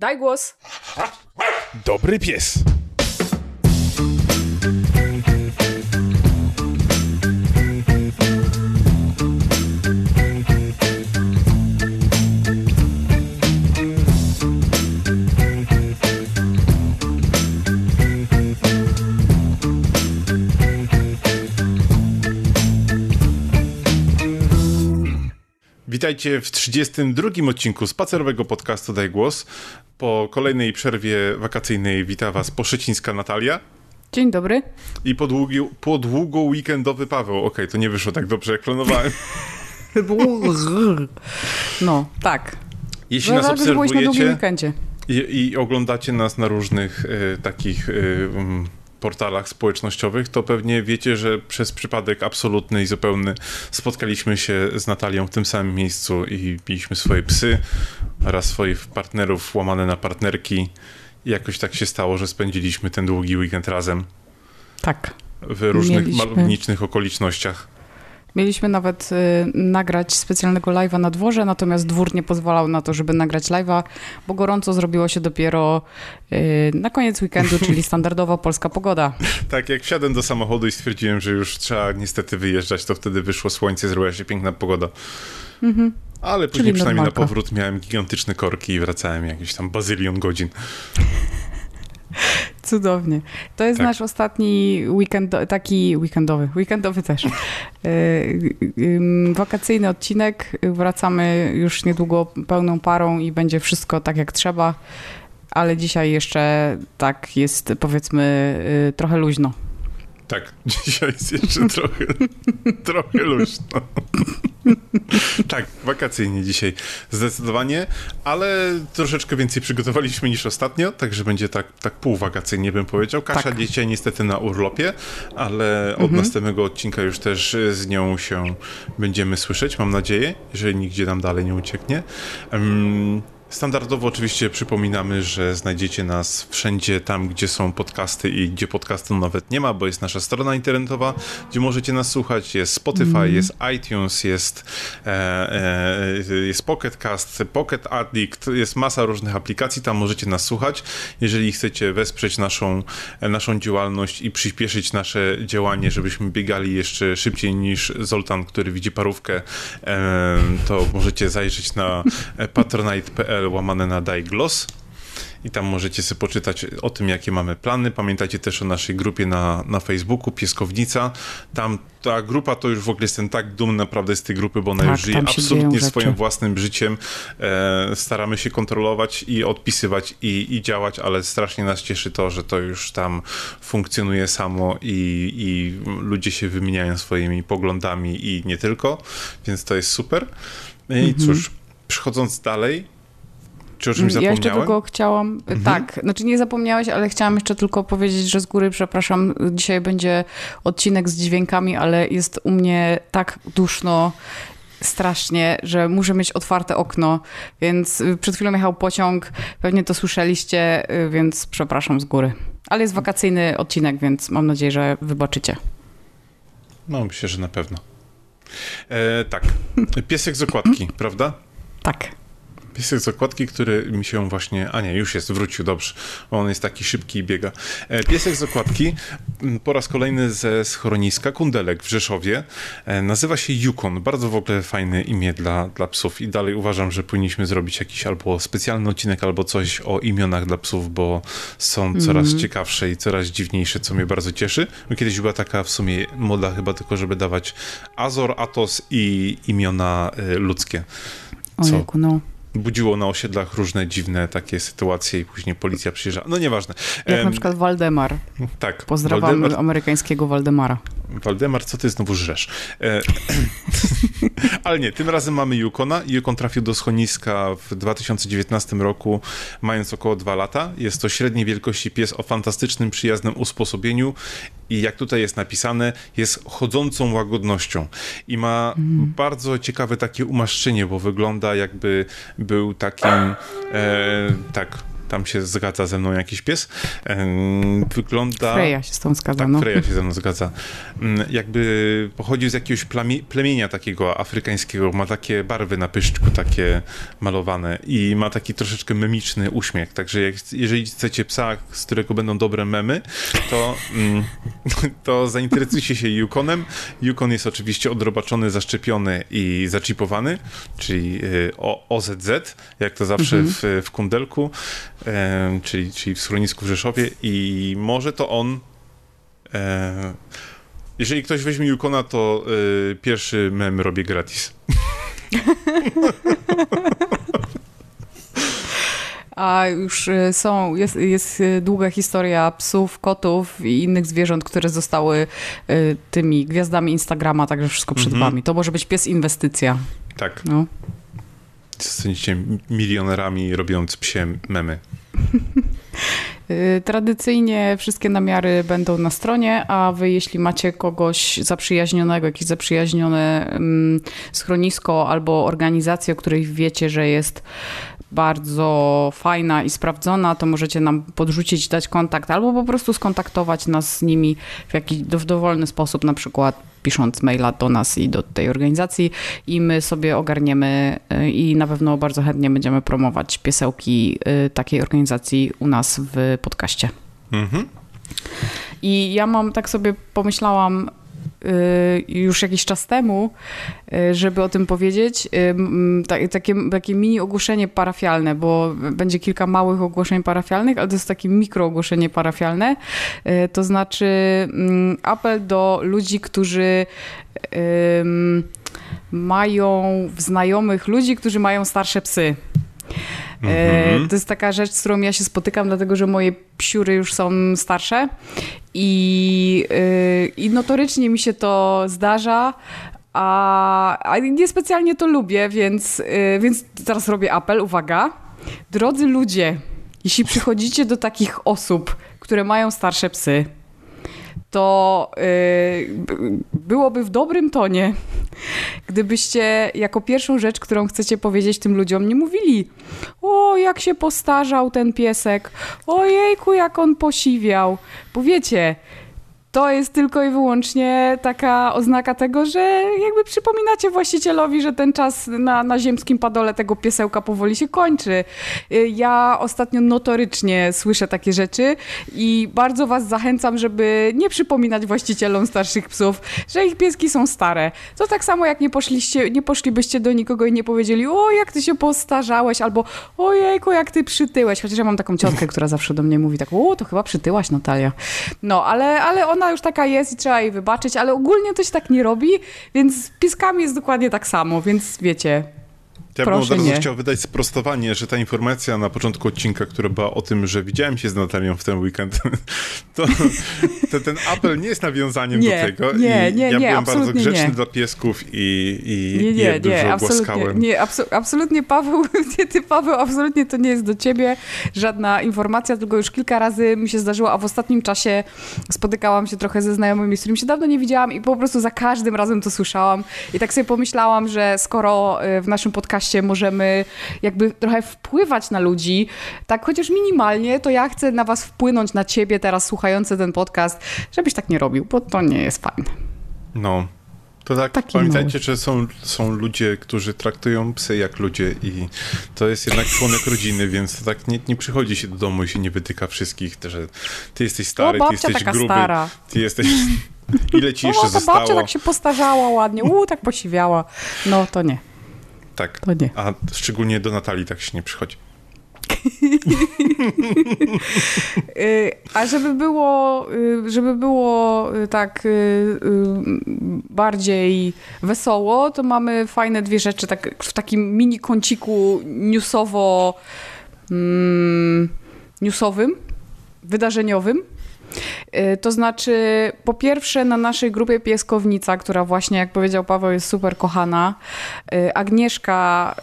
Daj głos. Dobry pies. Witajcie w 32 odcinku spacerowego podcastu Daj Głos. Po kolejnej przerwie wakacyjnej wita was Poszycińska Natalia. Dzień dobry. I po, długi, po długo weekendowy Paweł. Okej, okay, to nie wyszło tak dobrze, jak planowałem. no, tak. Jeśli nas obserwujecie i, i, oglądacie nas na różnych y, takich... Y, portalach społecznościowych, to pewnie wiecie, że przez przypadek absolutny i zupełny spotkaliśmy się z Natalią w tym samym miejscu i mieliśmy swoje psy oraz swoich partnerów łamane na partnerki. I jakoś tak się stało, że spędziliśmy ten długi weekend razem. Tak. W różnych Mieliśmy... malowniczych okolicznościach. Mieliśmy nawet y, nagrać specjalnego live'a na dworze, natomiast dwór nie pozwalał na to, żeby nagrać live'a, bo gorąco zrobiło się dopiero y, na koniec weekendu, czyli standardowa polska pogoda. Tak, jak wsiadłem do samochodu i stwierdziłem, że już trzeba niestety wyjeżdżać, to wtedy wyszło słońce, zrobiła się piękna pogoda. Mhm. Ale później czyli przynajmniej normalka. na powrót miałem gigantyczne korki i wracałem jakieś tam bazylion godzin. Cudownie. To jest tak. nasz ostatni weekend, taki weekendowy, weekendowy też. E, wakacyjny odcinek. Wracamy już niedługo pełną parą i będzie wszystko tak jak trzeba, ale dzisiaj jeszcze tak jest powiedzmy e, trochę luźno. Tak, dzisiaj jest jeszcze trochę, trochę luźno. tak, wakacyjnie dzisiaj zdecydowanie, ale troszeczkę więcej przygotowaliśmy niż ostatnio, także będzie tak, tak półwakacyjnie bym powiedział. Kasia tak. dzisiaj niestety na urlopie, ale od mhm. następnego odcinka już też z nią się będziemy słyszeć, mam nadzieję, jeżeli nigdzie nam dalej nie ucieknie. Um, Standardowo oczywiście przypominamy, że znajdziecie nas wszędzie tam, gdzie są podcasty i gdzie podcastu nawet nie ma, bo jest nasza strona internetowa, gdzie możecie nas słuchać. Jest Spotify, mm. jest iTunes, jest, e, e, jest Pocket Cast, Pocket Addict, jest masa różnych aplikacji, tam możecie nas słuchać. Jeżeli chcecie wesprzeć naszą, naszą działalność i przyspieszyć nasze działanie, żebyśmy biegali jeszcze szybciej niż Zoltan, który widzi parówkę, e, to możecie zajrzeć na patronite.pl łamane na Daiglos i tam możecie sobie poczytać o tym, jakie mamy plany. Pamiętajcie też o naszej grupie na, na Facebooku, Pieskownica. Tam ta grupa to już w ogóle jestem tak dumny naprawdę z tej grupy, bo ona tak, już żyje absolutnie swoim własnym życiem. E, staramy się kontrolować i odpisywać i, i działać, ale strasznie nas cieszy to, że to już tam funkcjonuje samo i, i ludzie się wymieniają swoimi poglądami i nie tylko, więc to jest super. I mhm. cóż, przechodząc dalej, czy o czymś zapomniałem? Ja jeszcze tylko chciałam, mhm. tak, znaczy nie zapomniałeś, ale chciałam jeszcze tylko powiedzieć, że z góry, przepraszam, dzisiaj będzie odcinek z dźwiękami, ale jest u mnie tak duszno, strasznie, że muszę mieć otwarte okno, więc y, przed chwilą jechał pociąg, pewnie to słyszeliście, y, więc przepraszam z góry. Ale jest wakacyjny odcinek, więc mam nadzieję, że wybaczycie. No, myślę, że na pewno. E, tak, piesek z okładki, prawda? Tak. Piesek z okładki, który mi się właśnie... A nie, już jest, wrócił, dobrze. On jest taki szybki i biega. E, piesek z okładki po raz kolejny ze schroniska Kundelek w Rzeszowie. E, nazywa się Yukon. Bardzo w ogóle fajne imię dla, dla psów i dalej uważam, że powinniśmy zrobić jakiś albo specjalny odcinek, albo coś o imionach dla psów, bo są coraz mm. ciekawsze i coraz dziwniejsze, co mnie bardzo cieszy. Kiedyś była taka w sumie moda chyba tylko, żeby dawać Azor, Atos i imiona y, ludzkie. Co? Ojku, no budziło na osiedlach różne dziwne takie sytuacje i później policja przyjeżdża. No nieważne. Jak na przykład Waldemar. Tak. Pozdrawiam Waldemar... amerykańskiego Waldemara. Waldemar, co ty znowu żresz? E... Ale nie, tym razem mamy Yukona. Yukon trafił do schroniska w 2019 roku, mając około dwa lata. Jest to średniej wielkości pies o fantastycznym, przyjaznym usposobieniu i jak tutaj jest napisane, jest chodzącą łagodnością. I ma mm. bardzo ciekawe takie umaszczenie, bo wygląda jakby był takim, e, tak, tam się zgadza ze mną jakiś pies. Wygląda... Freja się z tą zgadza, tak, no. Freja się ze mną zgadza. Mm, jakby pochodził z jakiegoś plemienia takiego afrykańskiego, ma takie barwy na pyszczku, takie malowane i ma taki troszeczkę memiczny uśmiech, także jak, jeżeli chcecie psa, z którego będą dobre memy, to, mm, to zainteresujcie się Yukonem. Yukon jest oczywiście odrobaczony, zaszczepiony i zaczipowany, czyli y, OZZ, jak to zawsze mhm. w, w kundelku, czyli, czyli w schronisku w Rzeszowie i może to on e, jeżeli ktoś weźmie Yukona, to y, pierwszy mem robię gratis. A już y, są, jest, jest długa historia psów, kotów i innych zwierząt, które zostały y, tymi gwiazdami Instagrama, także wszystko przed mhm. wami. To może być pies inwestycja. Tak. No. Zostaniecie milionerami robiąc psie memy. Tradycyjnie wszystkie namiary będą na stronie, a wy jeśli macie kogoś zaprzyjaźnionego, jakieś zaprzyjaźnione mm, schronisko albo organizację, o której wiecie, że jest bardzo fajna i sprawdzona, to możecie nam podrzucić, dać kontakt albo po prostu skontaktować nas z nimi w jakiś w dowolny sposób, na przykład pisząc maila do nas i do tej organizacji i my sobie ogarniemy y, i na pewno bardzo chętnie będziemy promować piesełki y, takiej organizacji u nas w podcaście. Mhm. I ja mam, tak sobie pomyślałam, już jakiś czas temu, y, żeby o tym powiedzieć, y, takie, takie mini ogłoszenie parafialne, bo będzie kilka małych ogłoszeń parafialnych, ale to jest takie mikro ogłoszenie parafialne. To znaczy mm, apel do ludzi, którzy mają znajomych ludzi, którzy mają starsze psy. Mhm. To jest taka rzecz, z którą ja się spotykam, dlatego że moje psiury już są starsze i, y, i notorycznie mi się to zdarza, a, a niespecjalnie to lubię, więc, y, więc teraz robię apel, uwaga. Drodzy ludzie, jeśli przychodzicie do takich osób, które mają starsze psy, to yy, byłoby w dobrym tonie, gdybyście jako pierwszą rzecz, którą chcecie powiedzieć tym ludziom, nie mówili o, jak się postarzał ten piesek, ojejku, jak on posiwiał. Bo wiecie, to jest tylko i wyłącznie taka oznaka tego, że jakby przypominacie właścicielowi, że ten czas na, na ziemskim padole tego piesełka powoli się kończy. Y, ja ostatnio notorycznie słyszę takie rzeczy i bardzo was zachęcam, żeby nie przypominać właścicielom starszych psów, że ich pieski są stare. To tak samo jak nie poszliście, nie poszlibyście do nikogo i nie powiedzieli, o jak ty się postarzałeś, albo ojejku, jak ty przytyłeś. Chociaż ja mam taką ciotkę, która zawsze do mnie mówi tak, o to chyba przytyłaś Natalia. No, ale, ale ona ona już taka jest i trzeba jej wybaczyć, ale ogólnie to się tak nie robi, więc z pieskami jest dokładnie tak samo, więc wiecie, ja bym od razu nie. chciał wydać sprostowanie, że ta informacja na początku odcinka, która była o tym, że widziałem się z Natalią w ten weekend, to, to ten apel nie jest nawiązaniem nie, do tego. Nie, nie, ja nie, byłem bardzo grzeczny nie. dla piesków i, i nie, nie, je dużo nie, absolutnie, nie, abso absolutnie Paweł, nie, ty Paweł, absolutnie to nie jest do ciebie żadna informacja, tylko już kilka razy mi się zdarzyło, a w ostatnim czasie spotykałam się trochę ze znajomymi, z którymi się dawno nie widziałam i po prostu za każdym razem to słyszałam i tak sobie pomyślałam, że skoro y, w naszym podcaście możemy jakby trochę wpływać na ludzi, tak chociaż minimalnie, to ja chcę na was wpłynąć, na ciebie teraz słuchający ten podcast, żebyś tak nie robił, bo to nie jest fajne. No, to tak, Taki pamiętajcie, że są, są ludzie, którzy traktują psy jak ludzie i to jest jednak członek rodziny, więc to tak nie, nie przychodzi się do domu i się nie wytyka wszystkich, że ty jesteś stary, o, ty jesteś gruby, stara. ty jesteś... Ile ci jeszcze o, ta zostało? babcia tak się postarzała ładnie, u, tak posiwiała. No, to nie. Tak. To nie. A szczególnie do Natalii tak się nie przychodzi. Y, a żeby było, y, żeby było y, tak bardziej wesoło, to mamy fajne dwie rzeczy tak, w takim mini kąciku newsowo mm, newsowym, wydarzeniowym. Y, to znaczy, po pierwsze, na naszej grupie Pieskownica, która właśnie, jak powiedział Paweł, jest super kochana, y, Agnieszka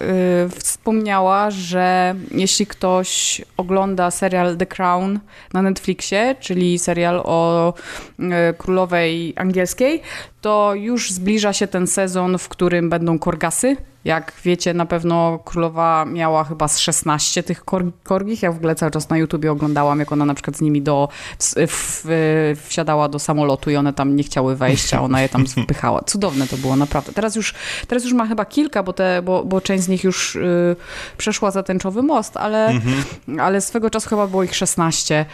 y, wspomniała, że jeśli ktoś ogląda serial The Crown na Netflixie, czyli serial o królowej angielskiej, to już zbliża się ten sezon, w którym będą korgasy Jak wiecie, na pewno królowa miała chyba z 16 tych kor korgich. Ja w ogóle cały czas na YouTubie oglądałam, jak ona na przykład z nimi do, w, w, wsiadała do samolotu i one tam nie chciały wejść, a ona je tam wpychała. Cudowne to było, naprawdę. Teraz już, teraz już ma chyba kilka, bo, te, bo, bo część z nich już y, przeszła za tęczowy most, ale, mhm. ale swego czasu chyba było ich 16,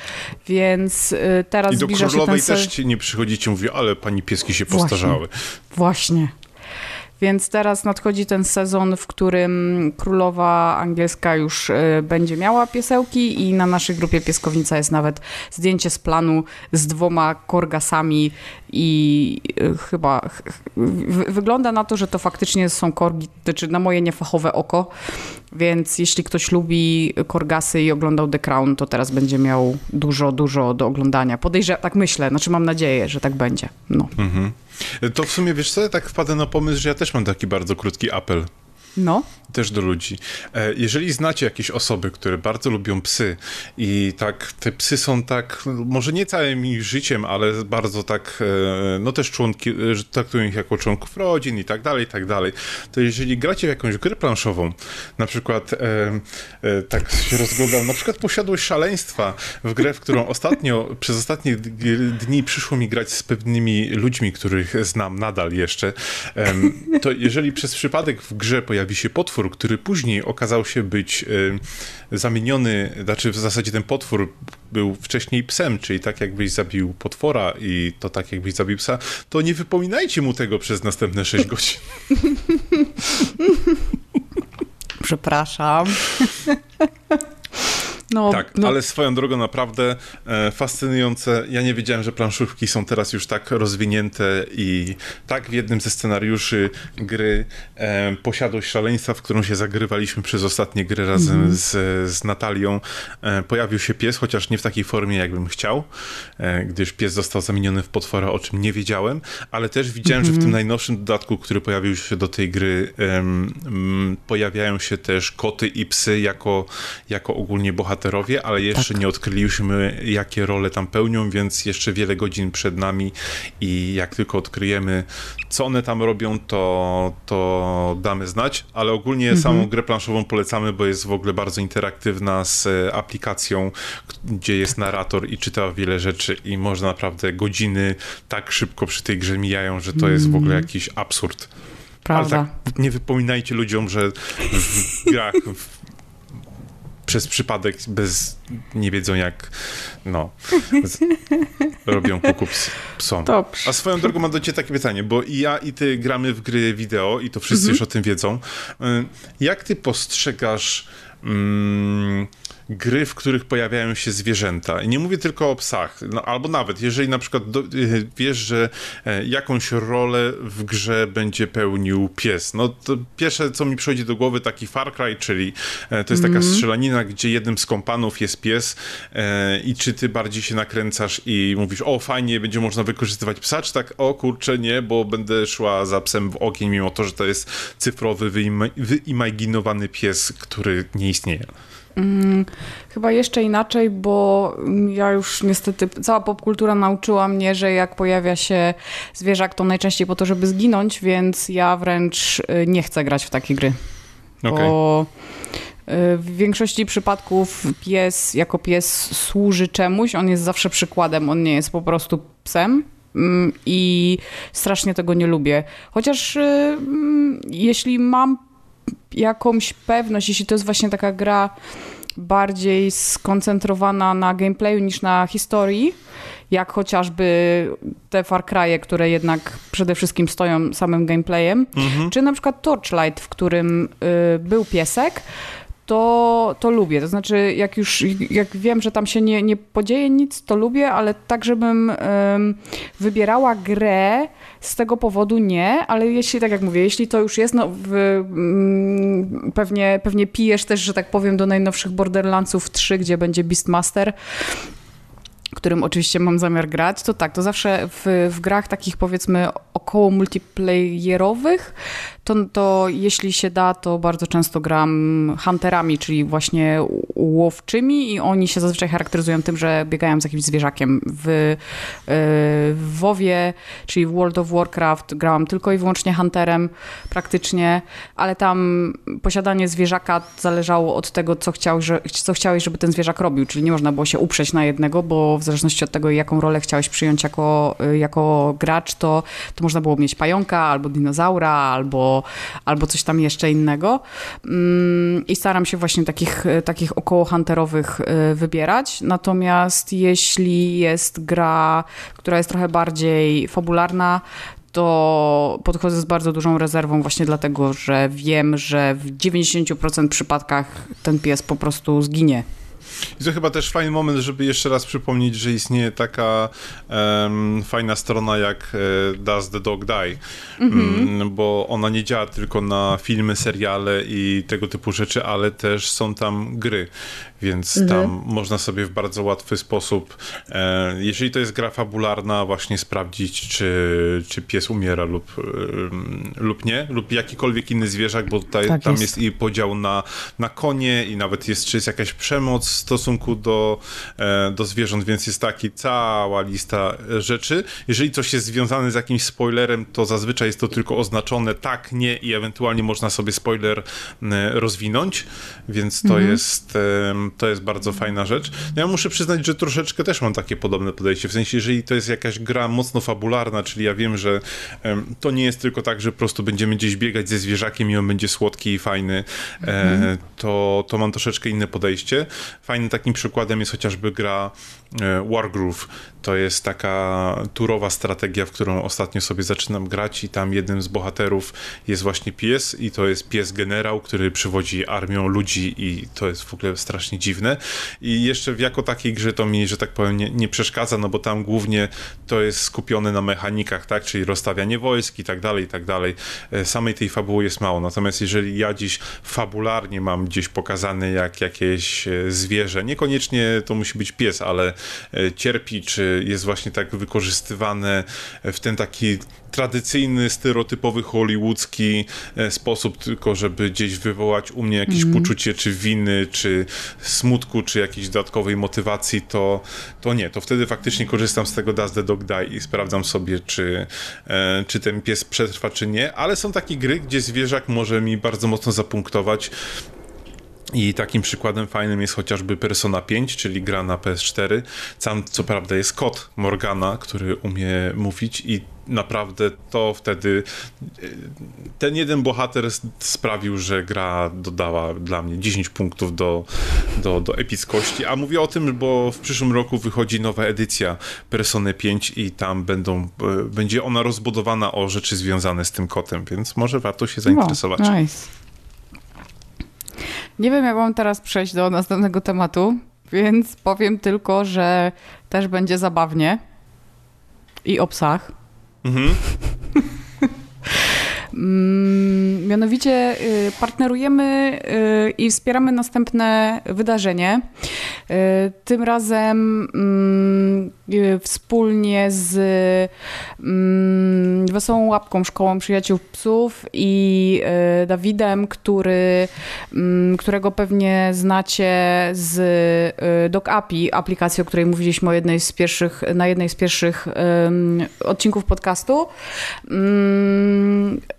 więc y, teraz I do zbliża królowej się ten... też ci nie przychodzicie, mówi, ale pani pieski się postarzały. Właśnie. Właśnie. Więc teraz nadchodzi ten sezon, w którym królowa angielska już y, będzie miała piesełki i na naszej grupie Pieskownica jest nawet zdjęcie z planu z dwoma korgasami i y, chyba wygląda na to, że to faktycznie są korgi, znaczy na moje niefachowe oko, więc jeśli ktoś lubi korgasy i oglądał The Crown, to teraz będzie miał dużo, dużo do oglądania. Podejrzewam, tak myślę, znaczy mam nadzieję, że tak będzie. No. Mhm. To w sumie, wiesz co, tak wpadę na pomysł, że ja też mam taki bardzo krótki apel. No. Też do ludzi. E, jeżeli znacie jakieś osoby, które bardzo lubią psy i tak te psy są tak, może nie całym ich życiem, ale bardzo tak, e, no też członki, e, traktują ich jako członków rodzin i tak dalej, i tak dalej, to jeżeli gracie w jakąś grę planszową, na przykład e, e, tak się rozglądam, na przykład Posiadłość Szaleństwa w grę, w którą ostatnio, przez ostatnie dni przyszło mi grać z pewnymi ludźmi, których znam nadal jeszcze, e, to jeżeli przez przypadek w grze pojawi się potwór, który później okazał się być e, zamieniony, znaczy w zasadzie ten potwór był wcześniej psem, czyli tak jakbyś zabił potwora i to tak jakbyś zabił psa, to nie wypominajcie mu tego przez następne 6 godzin. Przepraszam. No, tak, no. ale swoją drogą naprawdę e, fascynujące. Ja nie wiedziałem, że planszówki są teraz już tak rozwinięte i tak w jednym ze scenariuszy gry e, Posiadłość Szaleństwa, w którą się zagrywaliśmy przez ostatnie gry razem mm. z, z Natalią, e, pojawił się pies, chociaż nie w takiej formie, jakbym chciał, e, gdyż pies został zamieniony w potwora, o czym nie wiedziałem, ale też widziałem, mm -hmm. że w tym mhm. najnowszym dodatku, który pojawił się do tej gry, pojawiają się też koty i psy jako, jako ogólnie bohaterowie bohaterowie, ale jeszcze tak. nie odkryliśmy, jakie role tam pełnią, więc jeszcze wiele godzin przed nami i jak tylko odkryjemy, co one tam robią, to, to damy znać, ale ogólnie mhm. samą grę planszową polecamy, bo jest w ogóle bardzo interaktywna z aplikacją, gdzie jest narrator i czyta wiele rzeczy i można naprawdę godziny tak szybko przy tej grze mijają, że to jest w ogóle mhm. jakiś absurd. Prawda. Ale tak, nie wypominajcie ludziom, że w grach, w przez przypadek, bez nie wiedzą jak, no, z, robią kuku psom. Dobrze. A swoją drogą mam do ciebie takie pytanie, bo i ja i ty gramy w gry wideo i to wszyscy mhm. już o tym wiedzą. Y, jak ty postrzegasz mm, gry, w których pojawiają się zwierzęta. I nie mówię tylko o psach, no, albo nawet, jeżeli na przykład do, y, wiesz, że e, jakąś rolę w grze będzie pełnił pies. No to pierwsze, co mi przychodzi do głowy, taki Far Cry, czyli e, to jest taka mm. strzelanina, gdzie jednym z kompanów jest pies e, i czy ty bardziej się nakręcasz i mówisz, o fajnie, będzie można wykorzystywać psa, czy tak, o kurczę, nie, bo będę szła za psem w ogień, mimo to, że to jest cyfrowy, wyimaginowany pies, który nie istnieje. Hmm, chyba jeszcze inaczej, bo ja już niestety, cała popkultura nauczyła mnie, że jak pojawia się zwierzak, to najczęściej po to, żeby zginąć, więc ja wręcz y, nie chcę grać w takie gry. Okay. Bo y, w większości przypadków pies jako pies służy czemuś, on jest zawsze przykładem, on nie jest po prostu psem. Mm, I strasznie tego nie lubię. Chociaż y, mm, jeśli mam jakąś pewność, jeśli to jest właśnie taka gra bardziej skoncentrowana na gameplayu niż na historii, jak chociażby te Far Cry'e, które jednak przede wszystkim stoją samym gameplayem, mhm. czy na przykład Torchlight, w którym y, był piesek, to, to lubię. To znaczy, jak już jak wiem, że tam się nie, nie podzieje nic, to lubię, ale tak, żebym wybierała grę, z tego powodu nie, ale jeśli, tak jak mówię, jeśli to już jest, no w, mm, pewnie, pewnie pijesz też, że tak powiem, do najnowszych Borderlandsów 3, gdzie będzie Beastmaster, którym oczywiście mam zamiar grać, to tak, to zawsze w, w grach takich powiedzmy ok około multiplayerowych, to, to jeśli się da, to bardzo często gram hunterami, czyli właśnie łowczymi i oni się zazwyczaj charakteryzują tym, że biegają z jakimś zwierzakiem. W, e, w WoWie, czyli w World of Warcraft grałam tylko i wyłącznie hunterem praktycznie, ale tam posiadanie zwierzaka zależało od tego, co, chciał, że, co chciałeś, żeby ten zwierzak robił, czyli nie można było się uprzeć na jednego, bo w zależności od tego, jaką rolę chciałeś przyjąć jako, jako gracz, to, to można było mieć pająka, albo dinozaura, albo, albo coś tam jeszcze innego. Mm, I staram się właśnie takich, takich około hunterowych y, wybierać. Natomiast jeśli jest gra, która jest trochę bardziej fabularna, to podchodzę z bardzo dużą rezerwą właśnie dlatego, że wiem, że w 90% przypadkach ten pies po prostu zginie. I to chyba też fajny moment, żeby jeszcze raz przypomnieć, że istnieje taka um, fajna strona jak e, Does the Dog Die, mm-hmm. um, bo ona nie działa tylko na filmy, seriale i tego typu rzeczy, ale też są tam gry więc mhm. tam można sobie w bardzo łatwy sposób, e, jeżeli to jest gra fabularna, właśnie sprawdzić, czy, czy pies umiera lub, e, lub nie, lub jakikolwiek inny zwierzak, bo tutaj, tak tam jest. jest. i podział na, na konie i nawet jest, czy jest jakaś przemoc w stosunku do, e, do zwierząt, więc jest taki cała lista rzeczy. Jeżeli coś jest związane z jakimś spoilerem, to zazwyczaj jest to tylko oznaczone tak, nie i ewentualnie można sobie spoiler rozwinąć, więc to mhm. jest to jest bardzo fajna rzecz. No ja muszę przyznać, że troszeczkę też mam takie podobne podejście, w sensie, jeżeli to jest jakaś gra mocno fabularna, czyli ja wiem, że um, to nie jest tylko tak, że po prostu będziemy gdzieś biegać ze zwierzakiem i on będzie słodki i fajny, mhm. e, to, to mam troszeczkę inne podejście. Fajnym takim przykładem jest chociażby gra e, Wargroove. To jest taka turowa strategia, w którą ostatnio sobie zaczynam grać i tam jednym z bohaterów jest właśnie pies i to jest pies generał, który przywodzi armią ludzi i to jest w ogóle strasznie dziwne. I jeszcze w jako takiej grze to mi, że tak powiem, nie, nie przeszkadza, no bo tam głównie to jest skupione na mechanikach, tak, czyli rozstawianie wojsk i tak dalej, i tak dalej. E, samej tej fabuły jest mało. Natomiast jeżeli ja dziś fabularnie mam gdzieś pokazane jak jakieś e, zwierzę, niekoniecznie to musi być pies, ale e, cierpi, czy jest właśnie tak wykorzystywane w ten taki tradycyjny, stereotypowy hollywoodzki e, sposób, tylko żeby gdzieś wywołać u mnie jakieś mm. poczucie czy winy, czy smutku, czy jakiejś dodatkowej motywacji, to, to nie. To wtedy faktycznie korzystam z tego Does the Dog Die i sprawdzam sobie, czy, e, czy ten pies przetrwa, czy nie. Ale są takie gry, gdzie zwierzak może mi bardzo mocno zapunktować. I takim przykładem fajnym jest chociażby Persona 5, czyli gra na PS4. Sam co prawda jest kot Morgana, który umie mówić i naprawdę to wtedy e, ten jeden bohater sprawił, że gra dodała dla mnie 10 punktów do, do, do epickości, a mówię o tym, bo w przyszłym roku wychodzi nowa edycja Persony 5 i tam będą, e, będzie ona rozbudowana o rzeczy związane z tym kotem, więc może warto się zainteresować. No, nice. Nie wiem, jak mam teraz przejść do następnego tematu, więc powiem tylko, że też będzie zabawnie i o psach. Mhm. Mm, mianowicie y, partnerujemy y, i wspieramy następne wydarzenie. Y, tym razem mm, wspólnie z mm, Wesołą Łapką, Szkołą Przyjaciół Psów i Dawidem, który, którego pewnie znacie z DocAPI, aplikacji, o której mówiliśmy o jednej z pierwszych, na jednej z pierwszych odcinków podcastu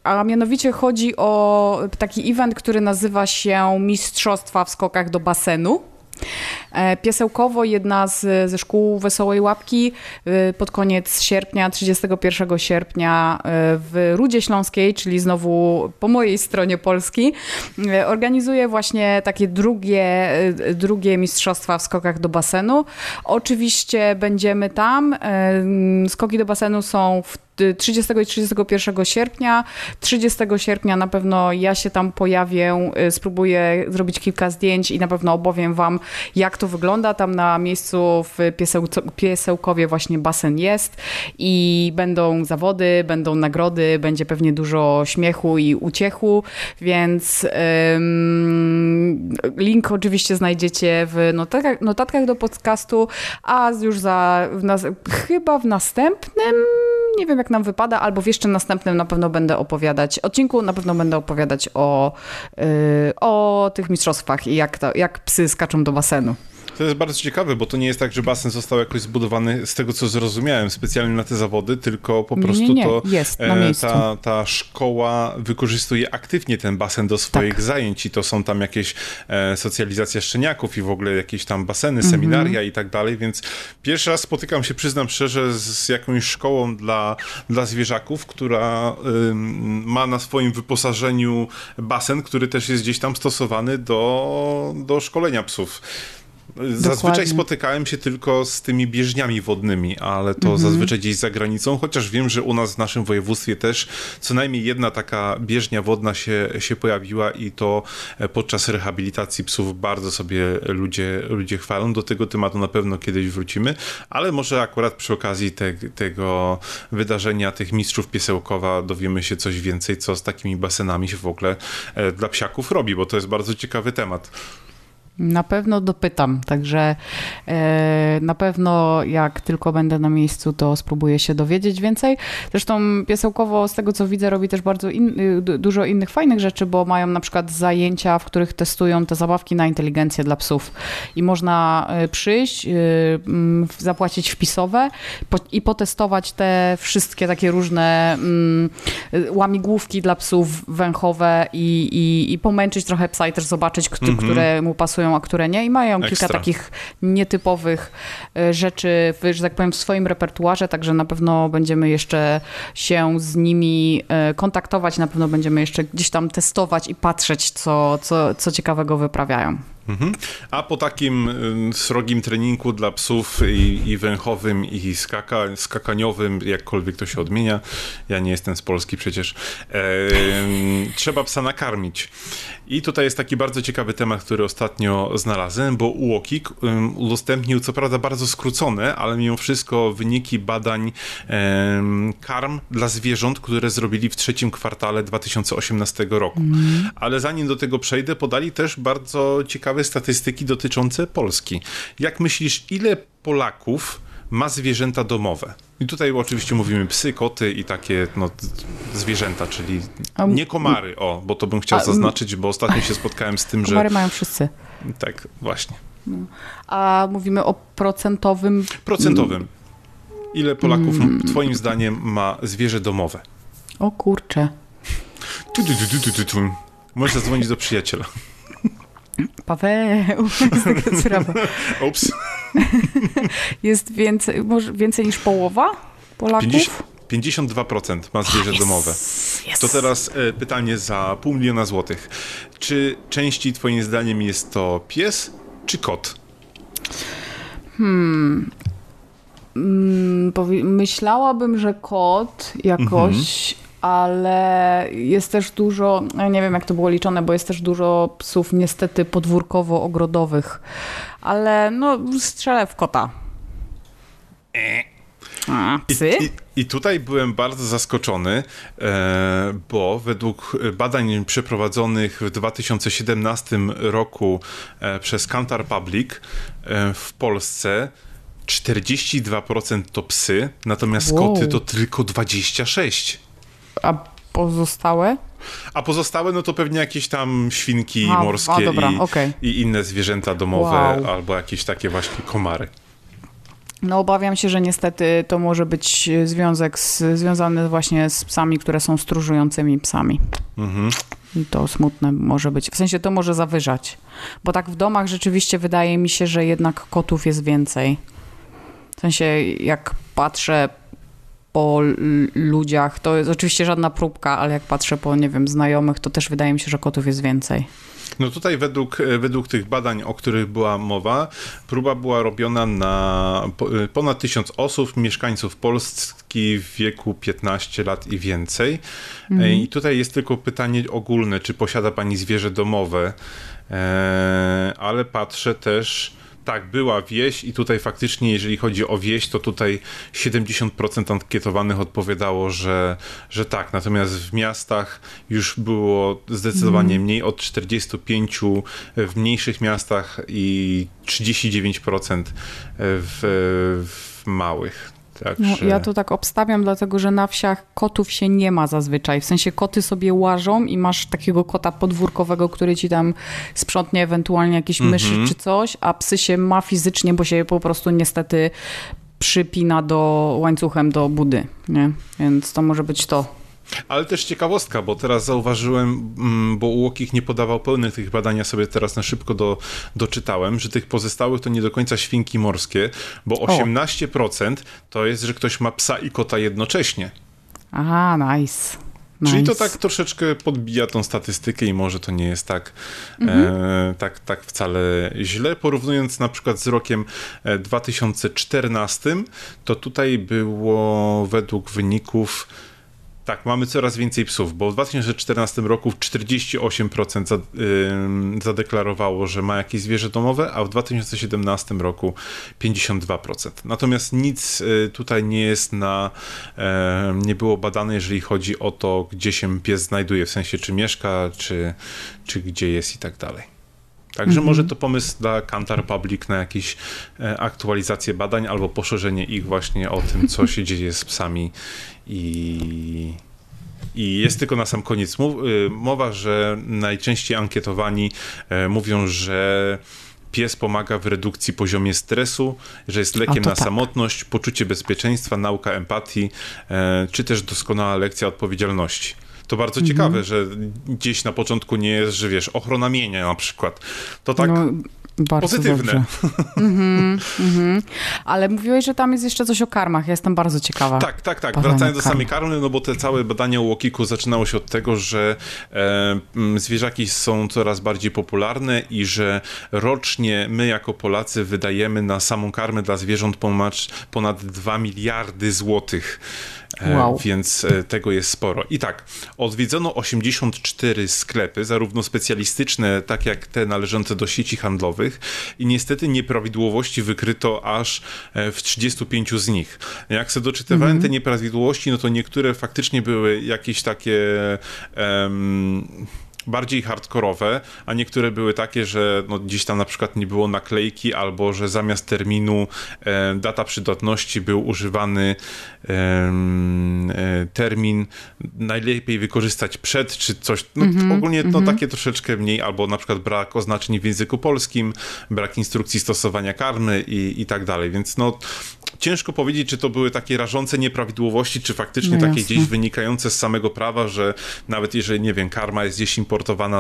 a mianowicie chodzi o taki event, który nazywa się Mistrzostwa w skokach do basenu. E, piesełkowo jedna z, ze szkół Wesołej Łapki e, pod koniec sierpnia, 31 sierpnia e, w Rudzie Śląskiej, czyli znowu po mojej stronie Polski, organizuje właśnie takie drugie, drugie mistrzostwa w skokach do basenu. Oczywiście będziemy tam. Skoki do basenu są w 30 i 31 sierpnia. 30 sierpnia na pewno ja się tam pojawię, spróbuję zrobić kilka zdjęć i na pewno opowiem Wam, jak to wygląda. Tam na miejscu w Pieseł, Piesełkowie właśnie basen jest i będą zawody, będą nagrody, będzie pewnie dużo śmiechu i uciechu, więc link oczywiście znajdziecie w notatkach, do podcastu, a już za chyba w następnym nie wiem jak nam wypada, albo w jeszcze następnym na pewno będę opowiadać, odcinku na pewno będę opowiadać o, yy, o tych mistrzostwach i jak, to, jak psy skaczą do basenu. To jest bardzo ciekawe, bo to nie jest tak, że basen został jakoś zbudowany, z tego co zrozumiałem, specjalnie na te zawody, tylko po prostu nie, nie. to jest na e, miejscu. ta, ta szkoła wykorzystuje aktywnie ten basen do swoich Tak. zajęć i to są tam jakieś e, socjalizacja szczeniaków i w ogóle jakieś tam baseny, Mhm. seminaria i tak dalej, więc pierwszy raz spotykam się, przyznam szczerze, z, jakąś szkołą dla, dla zwierzaków, która ym, ma na swoim wyposażeniu basen, który też jest gdzieś tam stosowany do, do szkolenia psów. Zazwyczaj Dokładnie. spotykałem się tylko z tymi bieżniami wodnymi, ale to Mhm. zazwyczaj gdzieś za granicą, chociaż wiem, że u nas w naszym województwie też co najmniej jedna taka bieżnia wodna się, się pojawiła i to e, podczas rehabilitacji psów bardzo sobie ludzie, ludzie chwalą. Do tego tematu na pewno kiedyś wrócimy, ale może akurat przy okazji te, tego wydarzenia tych mistrzów piesełkowa dowiemy się coś więcej, co z takimi basenami się w ogóle e, dla psiaków robi, bo to jest bardzo ciekawy temat. Na pewno dopytam, także e, na pewno jak tylko będę na miejscu, to spróbuję się dowiedzieć więcej. Zresztą Piesełkowo, z tego co widzę, robi też bardzo in, y, du- dużo innych fajnych rzeczy, bo mają na przykład zajęcia, w których testują te zabawki na inteligencję dla psów. I można y, przyjść, y, mm, zapłacić wpisowe i potestować te wszystkie takie różne mm, y, łamigłówki dla psów węchowe i, i, i pomęczyć trochę psa i też zobaczyć, Mhm. które mu pasują, a które nie. I mają kilka Ekstra. takich nietypowych e, rzeczy, że tak powiem, w swoim repertuarze, także na pewno będziemy jeszcze się z nimi e, kontaktować, na pewno będziemy jeszcze gdzieś tam testować i patrzeć, co, co, co ciekawego wyprawiają. Mhm. A po takim ym, srogim treningu dla psów i, i węchowym, i skaka, skakaniowym, jakkolwiek to się odmienia, ja nie jestem z Polski przecież, em, trzeba psa nakarmić. I tutaj jest taki bardzo ciekawy temat, który ostatnio znalazłem, bo UOKiK udostępnił, co prawda bardzo skrócone, ale mimo wszystko wyniki badań em, karm dla zwierząt, które zrobili w trzecim kwartale 2018 roku. Ale zanim do tego przejdę, podali też bardzo ciekawe statystyki dotyczące Polski. Jak myślisz, ile Polaków ma zwierzęta domowe? I tutaj oczywiście mówimy psy, koty i takie no, zwierzęta, czyli nie komary, o, bo to bym chciał zaznaczyć, bo ostatnio się spotkałem z tym, że... Komary mają wszyscy. Tak, właśnie. A mówimy o procentowym... Procentowym. Ile Polaków Mm. twoim zdaniem ma zwierzę domowe? O kurczę. Tu, tu, tu, tu, tu, tu. Możesz zadzwonić do przyjaciela. Paweł. Ups. Jest więcej, może więcej niż połowa Polaków? 50, 52% ma zwierzę domowe. Yes. To teraz e, pytanie za pół miliona złotych. Czy częściej twoim zdaniem jest to pies czy kot? Mm, powi- Myślałabym, że kot jakoś, ale jest też dużo, nie wiem jak to było liczone, bo jest też dużo psów niestety podwórkowo-ogrodowych, ale no strzelę w kota. A, I, psy? i, I tutaj byłem bardzo zaskoczony, e, bo według badań przeprowadzonych w 2017 roku e, przez Kantar Public e, w Polsce 42% to psy, natomiast Wow. koty to tylko 26%. A pozostałe? A pozostałe, no to pewnie jakieś tam świnki A, morskie a, dobra, i, okej. i inne zwierzęta domowe, Wow. albo jakieś takie właśnie komary. No obawiam się, że niestety to może być związek z, związany właśnie z psami, które są stróżującymi psami. Mhm. I to smutne może być. W sensie to może zawyżać. Bo tak w domach rzeczywiście wydaje mi się, że jednak kotów jest więcej. W sensie jak patrzę po ludziach, to jest oczywiście żadna próbka, ale jak patrzę po, nie wiem, znajomych, to też wydaje mi się, że kotów jest więcej. No tutaj według, według tych badań, o których była mowa, próba była robiona na po- ponad tysiąc osób, mieszkańców Polski w wieku 15 lat i więcej. E, I tutaj jest tylko pytanie ogólne, czy posiada pani zwierzę domowe, e, ale patrzę też... Tak, była wieś i tutaj faktycznie, jeżeli chodzi o wieś, to tutaj 70% ankietowanych odpowiadało, że, że tak. Natomiast w miastach już było zdecydowanie mniej od 45 w mniejszych miastach i 39% w, w małych. Także... No, ja to tak obstawiam, dlatego że na wsiach kotów się nie ma zazwyczaj. W sensie koty sobie łażą i masz takiego kota podwórkowego, który ci tam sprzątnie ewentualnie jakieś myszy mm -hmm. czy coś, a psy się ma fizycznie, bo się po prostu niestety przypina do łańcuchem do budy, nie? Więc to może być to. Ale też ciekawostka, bo teraz zauważyłem, mm, bo Łokich nie podawał pełnych tych badań, ja sobie teraz na szybko do, doczytałem, że tych pozostałych to nie do końca świnki morskie, bo 18% to jest, że ktoś ma psa i kota jednocześnie. Aha, nice. Nice. Czyli to tak troszeczkę podbija tą statystykę i może to nie jest tak, mhm. e, tak, tak wcale źle. Porównując na przykład z rokiem 2014, e, to tutaj było według wyników tak, mamy coraz więcej psów, bo w 2014 roku 48% zadeklarowało, że ma jakieś zwierzę domowe, a w 2017 roku 52%. Natomiast nic y, tutaj nie jest na, nie było badane, jeżeli chodzi o to, gdzie się pies znajduje, w sensie czy mieszka, czy, czy gdzie jest i tak dalej. Także mm -hmm. może to pomysł dla Kantar Public na jakieś e, aktualizację badań albo poszerzenie ich właśnie o tym, co się dzieje z psami i, i jest tylko na sam koniec y, mowa, że najczęściej ankietowani e, mówią, że pies pomaga w redukcji poziomie stresu, że jest lekiem na tak. samotność, poczucie bezpieczeństwa, nauka empatii, e, czy też doskonała lekcja odpowiedzialności. To bardzo mhm. ciekawe, że gdzieś na początku nie jest, że wiesz, ochrona mienia na przykład. To tak... No bardzo Pozytywne. mm-hmm, mm-hmm. Ale mówiłeś, że tam jest jeszcze coś o karmach. Ja jestem bardzo ciekawa. Tak, tak, tak. Wracając do samej karmy, no bo te całe badania o łokiku zaczynało się od tego, że e, zwierzaki są coraz bardziej popularne i że rocznie my jako Polacy wydajemy na samą karmę dla zwierząt ponad 2 miliardy złotych. E, wow. Więc e, tego jest sporo. I tak, odwiedzono 84 sklepy, zarówno specjalistyczne, tak jak te należące do sieci handlowych, i niestety nieprawidłowości wykryto aż e, w 35 z nich. Jak sobie doczytywałem mm -hmm. te nieprawidłowości, no to niektóre faktycznie były jakieś takie. Um, bardziej hardkorowe, a niektóre były takie, że no, gdzieś tam na przykład nie było naklejki, albo że zamiast terminu e, data przydatności był używany e, termin najlepiej wykorzystać przed, czy coś, no, mm -hmm, ogólnie mm -hmm. no, takie troszeczkę mniej, albo na przykład brak oznaczeń w języku polskim, brak instrukcji stosowania karmy i, i tak dalej, więc no ciężko powiedzieć, czy to były takie rażące nieprawidłowości, czy faktycznie no takie jasne. gdzieś wynikające z samego prawa, że nawet jeżeli, nie wiem, karma jest gdzieś importowana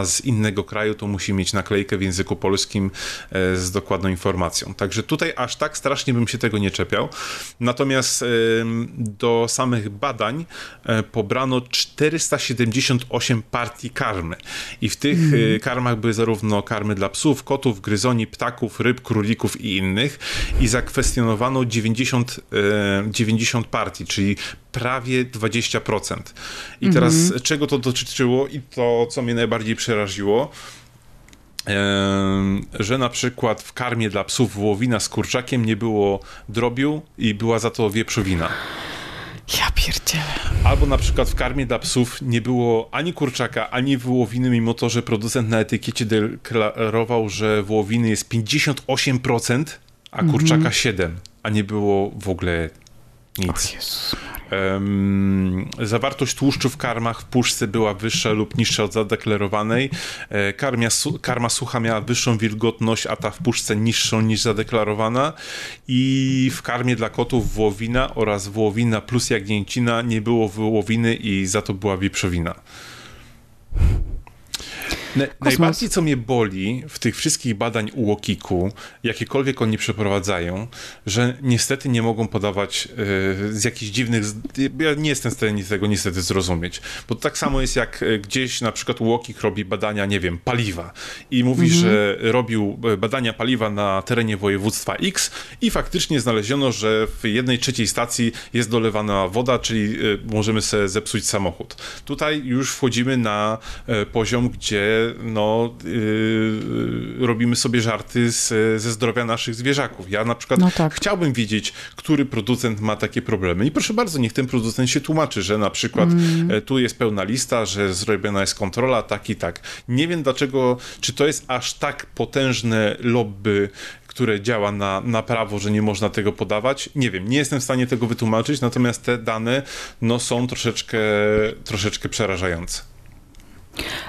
z innego kraju, to musi mieć naklejkę w języku polskim e, z dokładną informacją. Także tutaj aż tak strasznie bym się tego nie czepiał. Natomiast do samych badań e, pobrano 478 partii karmy i w tych mm. karmach były zarówno karmy dla psów, kotów, gryzoni, ptaków, ryb, królików i innych i zakwestionowano 90 90, 90 e, partii, czyli prawie 20%. I teraz mhm. czego to dotyczyło i to, co mnie najbardziej przeraziło, że na przykład w karmie dla psów wołowina z kurczakiem nie było drobiu i była za to wieprzowina. Ja pierdzielę. Albo na przykład w karmie dla psów nie było ani kurczaka, ani wołowiny, mimo to, że producent na etykiecie deklarował, że wołowiny jest 58%, a kurczaka mm -hmm. 7% a nie było w ogóle nic. Um, zawartość tłuszczu w karmach w puszce była wyższa lub niższa od zadeklarowanej. E, karmia, su karma sucha miała wyższą wilgotność, a ta w puszce niższą niż zadeklarowana. I w karmie dla kotów wołowina oraz wołowina plus jagnięcina nie było wołowiny i za to była wieprzowina. Na, najbardziej co mnie boli w tych wszystkich badań u Łokiku, jakiekolwiek oni przeprowadzają, że niestety nie mogą podawać yy, z jakichś dziwnych. Ja nie jestem w stanie tego niestety zrozumieć. Bo to tak samo jest jak e, gdzieś na przykład Łokik robi badania, nie wiem, paliwa i mówi, mhm. że robił e, badania paliwa na terenie województwa X i faktycznie znaleziono, że w jednej trzeciej stacji jest dolewana woda, czyli możemy sobie zepsuć samochód. Tutaj już wchodzimy na poziom, gdzie no, yy, robimy sobie żarty z, ze zdrowia naszych zwierzaków. Ja na przykład no tak. chciałbym wiedzieć, który producent ma takie problemy. I proszę bardzo, niech ten producent się tłumaczy, że na przykład mm. tu jest pełna lista, że zrobiona jest kontrola, tak i tak. Nie wiem dlaczego, czy to jest aż tak potężne lobby które działa na, na prawo, że nie można tego podawać. Nie wiem, nie jestem w stanie tego wytłumaczyć, natomiast te dane no, są troszeczkę, troszeczkę przerażające.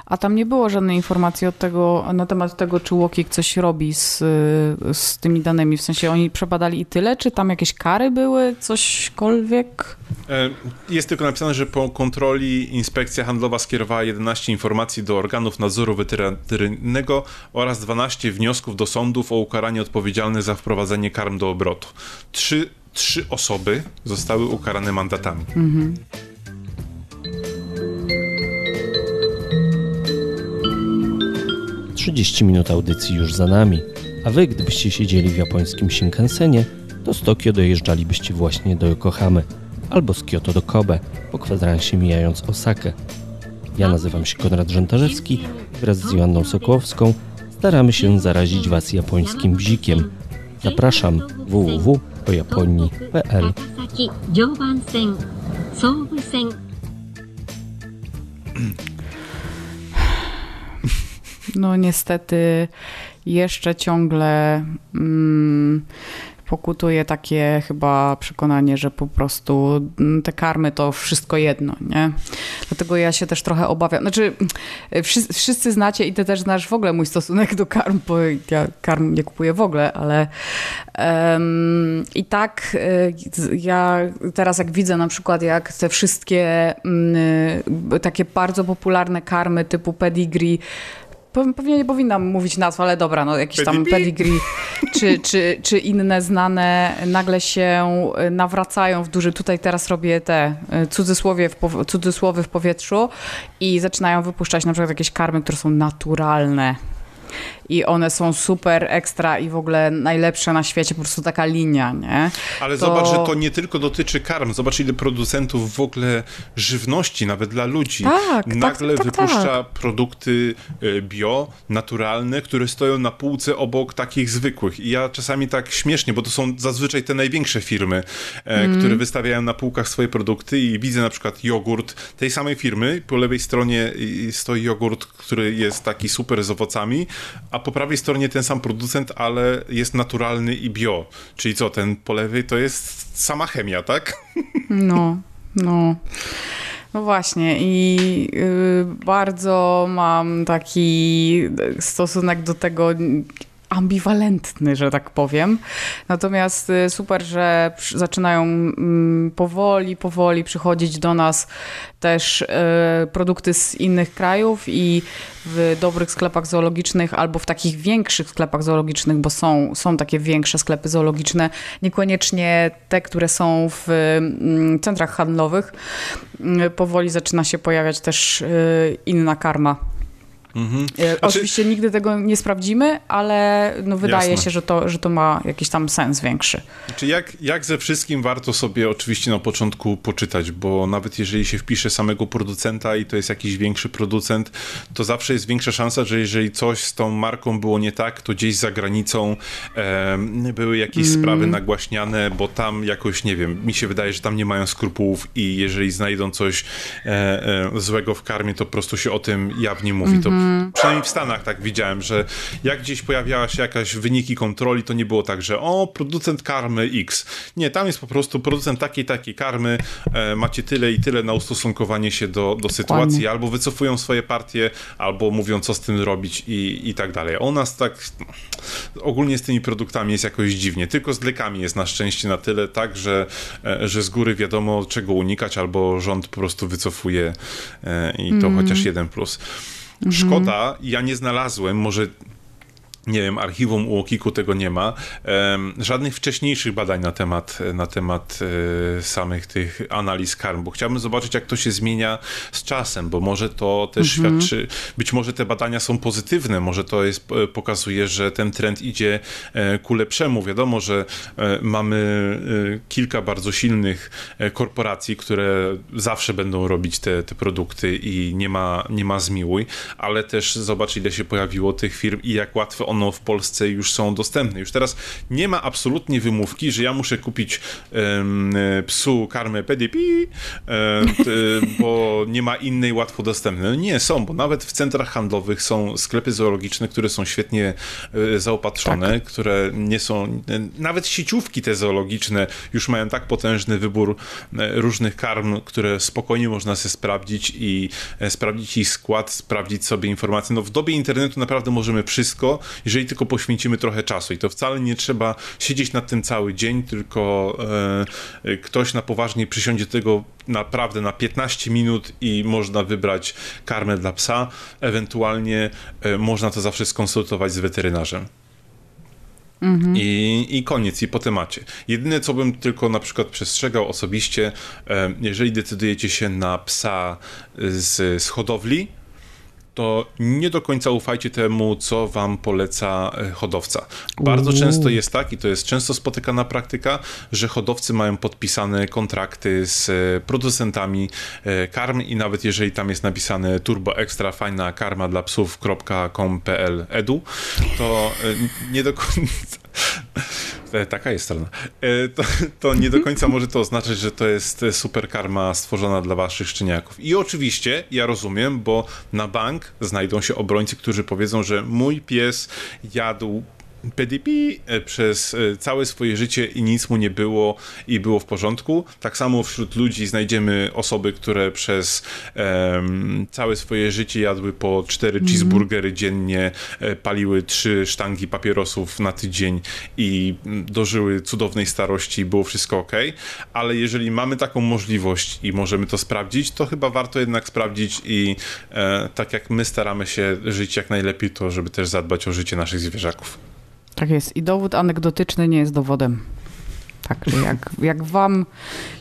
A tam nie było żadnej informacji od tego, na temat tego, czy Łokik coś robi z, z tymi danymi. W sensie oni przebadali i tyle, czy tam jakieś kary były, cośkolwiek? E, jest tylko napisane, że po kontroli inspekcja handlowa skierowała 11 informacji do organów nadzoru weterynaryjnego oraz 12 wniosków do sądów o ukaranie odpowiedzialnych za wprowadzenie karm do obrotu. Trzy, trzy osoby zostały ukarane mandatami. Mhm. 30 minut audycji już za nami, a wy, gdybyście siedzieli w japońskim Shinkansenie, to z Tokio dojeżdżalibyście właśnie do Yokohamy albo z Kyoto do Kobe, po kwadransie mijając Osakę. Ja nazywam się Konrad Żantarzewski wraz z Joanną Sokołowską staramy się zarazić Was japońskim bzikiem. Zapraszam www.ojaponii.pl no niestety jeszcze ciągle mm, pokutuje takie chyba przekonanie, że po prostu mm, te karmy to wszystko jedno, nie? Dlatego ja się też trochę obawiam. Znaczy, wszyscy, wszyscy znacie i ty też znasz w ogóle mój stosunek do karm, bo ja karm nie kupuję w ogóle, ale um, i tak y, ja teraz jak widzę na przykład jak te wszystkie y, takie bardzo popularne karmy typu pedigree pewnie nie powinnam mówić nazw, ale dobra, no jakieś tam pedigree. czy, czy, czy inne znane nagle się y, nawracają w duży, tutaj teraz robię te y, cudzysłowie w, cudzysłowy w powietrzu i zaczynają wypuszczać na przykład jakieś karmy, które są naturalne i one są super ekstra i w ogóle najlepsze na świecie, po prostu taka linia, nie? Ale to... zobacz, że to nie tylko dotyczy karm, zobacz ile producentów w ogóle żywności, nawet dla ludzi, tak, tak nagle tak, tak, wypuszcza produkty e, bio, naturalne, które stoją na półce obok takich zwykłych. I ja czasami tak śmiesznie, bo to są zazwyczaj te największe firmy, mm. które wystawiają na półkach swoje produkty i widzę na przykład jogurt tej samej firmy, po lewej stronie stoi jogurt, który jest taki super z owocami, a po prawej stronie ten sam producent, ale jest naturalny i bio. Czyli co, ten po lewej to jest sama chemia, tak? No, no. No właśnie i yy, bardzo mam taki stosunek do tego ambiwalentny, że tak powiem. Natomiast y, super, że zaczynają mm, powoli, powoli przychodzić do nas też y, produkty z innych krajów i w dobrych sklepach zoologicznych albo w takich większych sklepach zoologicznych, bo są, są takie większe sklepy zoologiczne, niekoniecznie te, które są w mm, centrach handlowych. Y, powoli zaczyna się pojawiać też inna karma Mhm. E, znaczy... Oczywiście nigdy tego nie sprawdzimy, ale no wydaje Jasne. się, że to, że to ma jakiś tam sens większy. Znaczy jak, jak ze wszystkim warto sobie oczywiście na początku poczytać, bo nawet jeżeli się wpisze samego producenta i to jest jakiś większy producent, to zawsze jest większa szansa, że jeżeli coś z tą marką było nie tak, to gdzieś za granicą e, były jakieś mm. sprawy nagłaśniane, bo tam jakoś, nie wiem, mi się wydaje, że tam nie mają skrupułów i jeżeli znajdą coś e, e, złego w karmie, to po prostu się o tym jawnie mówi. Mm -hmm. To mhm. Przynajmniej w Stanach tak widziałem, że jak gdzieś pojawiała się jakaś wyniki kontroli, to nie było tak, że o, producent karmy X. Nie, tam jest po prostu producent takiej, takiej karmy, e, macie tyle i tyle na ustosunkowanie się do, do sytuacji, albo wycofują swoje partie, albo mówią, co z tym robić i, i tak dalej. U nas tak ogólnie z tymi produktami jest jakoś dziwnie. Tylko z lekami jest na szczęście na tyle tak, że, e, że z góry wiadomo, czego unikać, albo rząd po prostu wycofuje e, i to mm. chociaż jeden plus. Mhm. Szkoda, ja nie znalazłem, może nie wiem, archiwum u Okiku tego nie ma, żadnych wcześniejszych badań na temat, na temat e, samych tych analiz karm, bo chciałbym zobaczyć, jak to się zmienia z czasem, bo może to też mhm. świadczy, być może te badania są pozytywne, może to jest, e, pokazuje, że ten trend idzie e, ku lepszemu. Wiadomo, że mamy kilka bardzo silnych korporacji, które zawsze będą robić te, te produkty i nie ma, nie ma zmiłuj, ale też zobacz, ile się pojawiło tych firm i jak łatwo one ono w Polsce już są dostępne. Już teraz nie ma absolutnie wymówki, że ja muszę kupić um, psu karmę PDP, um, bo nie ma innej łatwo dostępnej. No nie, są, bo nawet w centrach handlowych są sklepy zoologiczne, które są świetnie e, zaopatrzone, tak. które nie są, nawet sieciówki te zoologiczne już mają tak potężny wybór e, różnych karm, które spokojnie można sobie sprawdzić i e, sprawdzić ich skład, sprawdzić sobie informacje. No w dobie internetu naprawdę możemy wszystko, jeżeli tylko poświęcimy trochę czasu i to wcale nie trzeba siedzieć nad tym cały dzień, tylko e, ktoś na poważnie przysiądzie tego naprawdę na 15 minut i można wybrać karmę dla psa, ewentualnie e, można to zawsze skonsultować z weterynarzem. Mhm. I, I koniec, i po temacie. Jedyne, co bym tylko na przykład przestrzegał osobiście, e, jeżeli decydujecie się na psa z, z hodowli, to nie do końca ufajcie temu, co wam poleca e, hodowca. Bardzo często jest tak, i to jest często spotykana praktyka, że hodowcy mają podpisane kontrakty z e, producentami e, karm i nawet jeżeli tam jest napisane turbo extra fajna karma dla psów.com.pl edu, to nie do końca taka jest strona. E, to, to, nie do końca może to oznaczać, że to jest super karma stworzona dla waszych szczeniaków. I oczywiście ja rozumiem, bo na bank znajdą się obrońcy, którzy powiedzą, że mój pies jadł PDP e, przez e, całe swoje życie i nic mu nie było i było w porządku. Tak samo wśród ludzi znajdziemy osoby, które przez um, całe swoje życie jadły po cztery mm. cheeseburgery dziennie, e, paliły trzy sztangi papierosów na tydzień i dożyły cudownej starości i było wszystko ok. Ale jeżeli mamy taką możliwość i możemy to sprawdzić, to chyba warto jednak sprawdzić i e, tak jak my staramy się żyć jak najlepiej, to żeby też zadbać o życie naszych zwierzaków. Tak jest. I dowód anegdotyczny nie jest dowodem. Tak, że jak, jak wam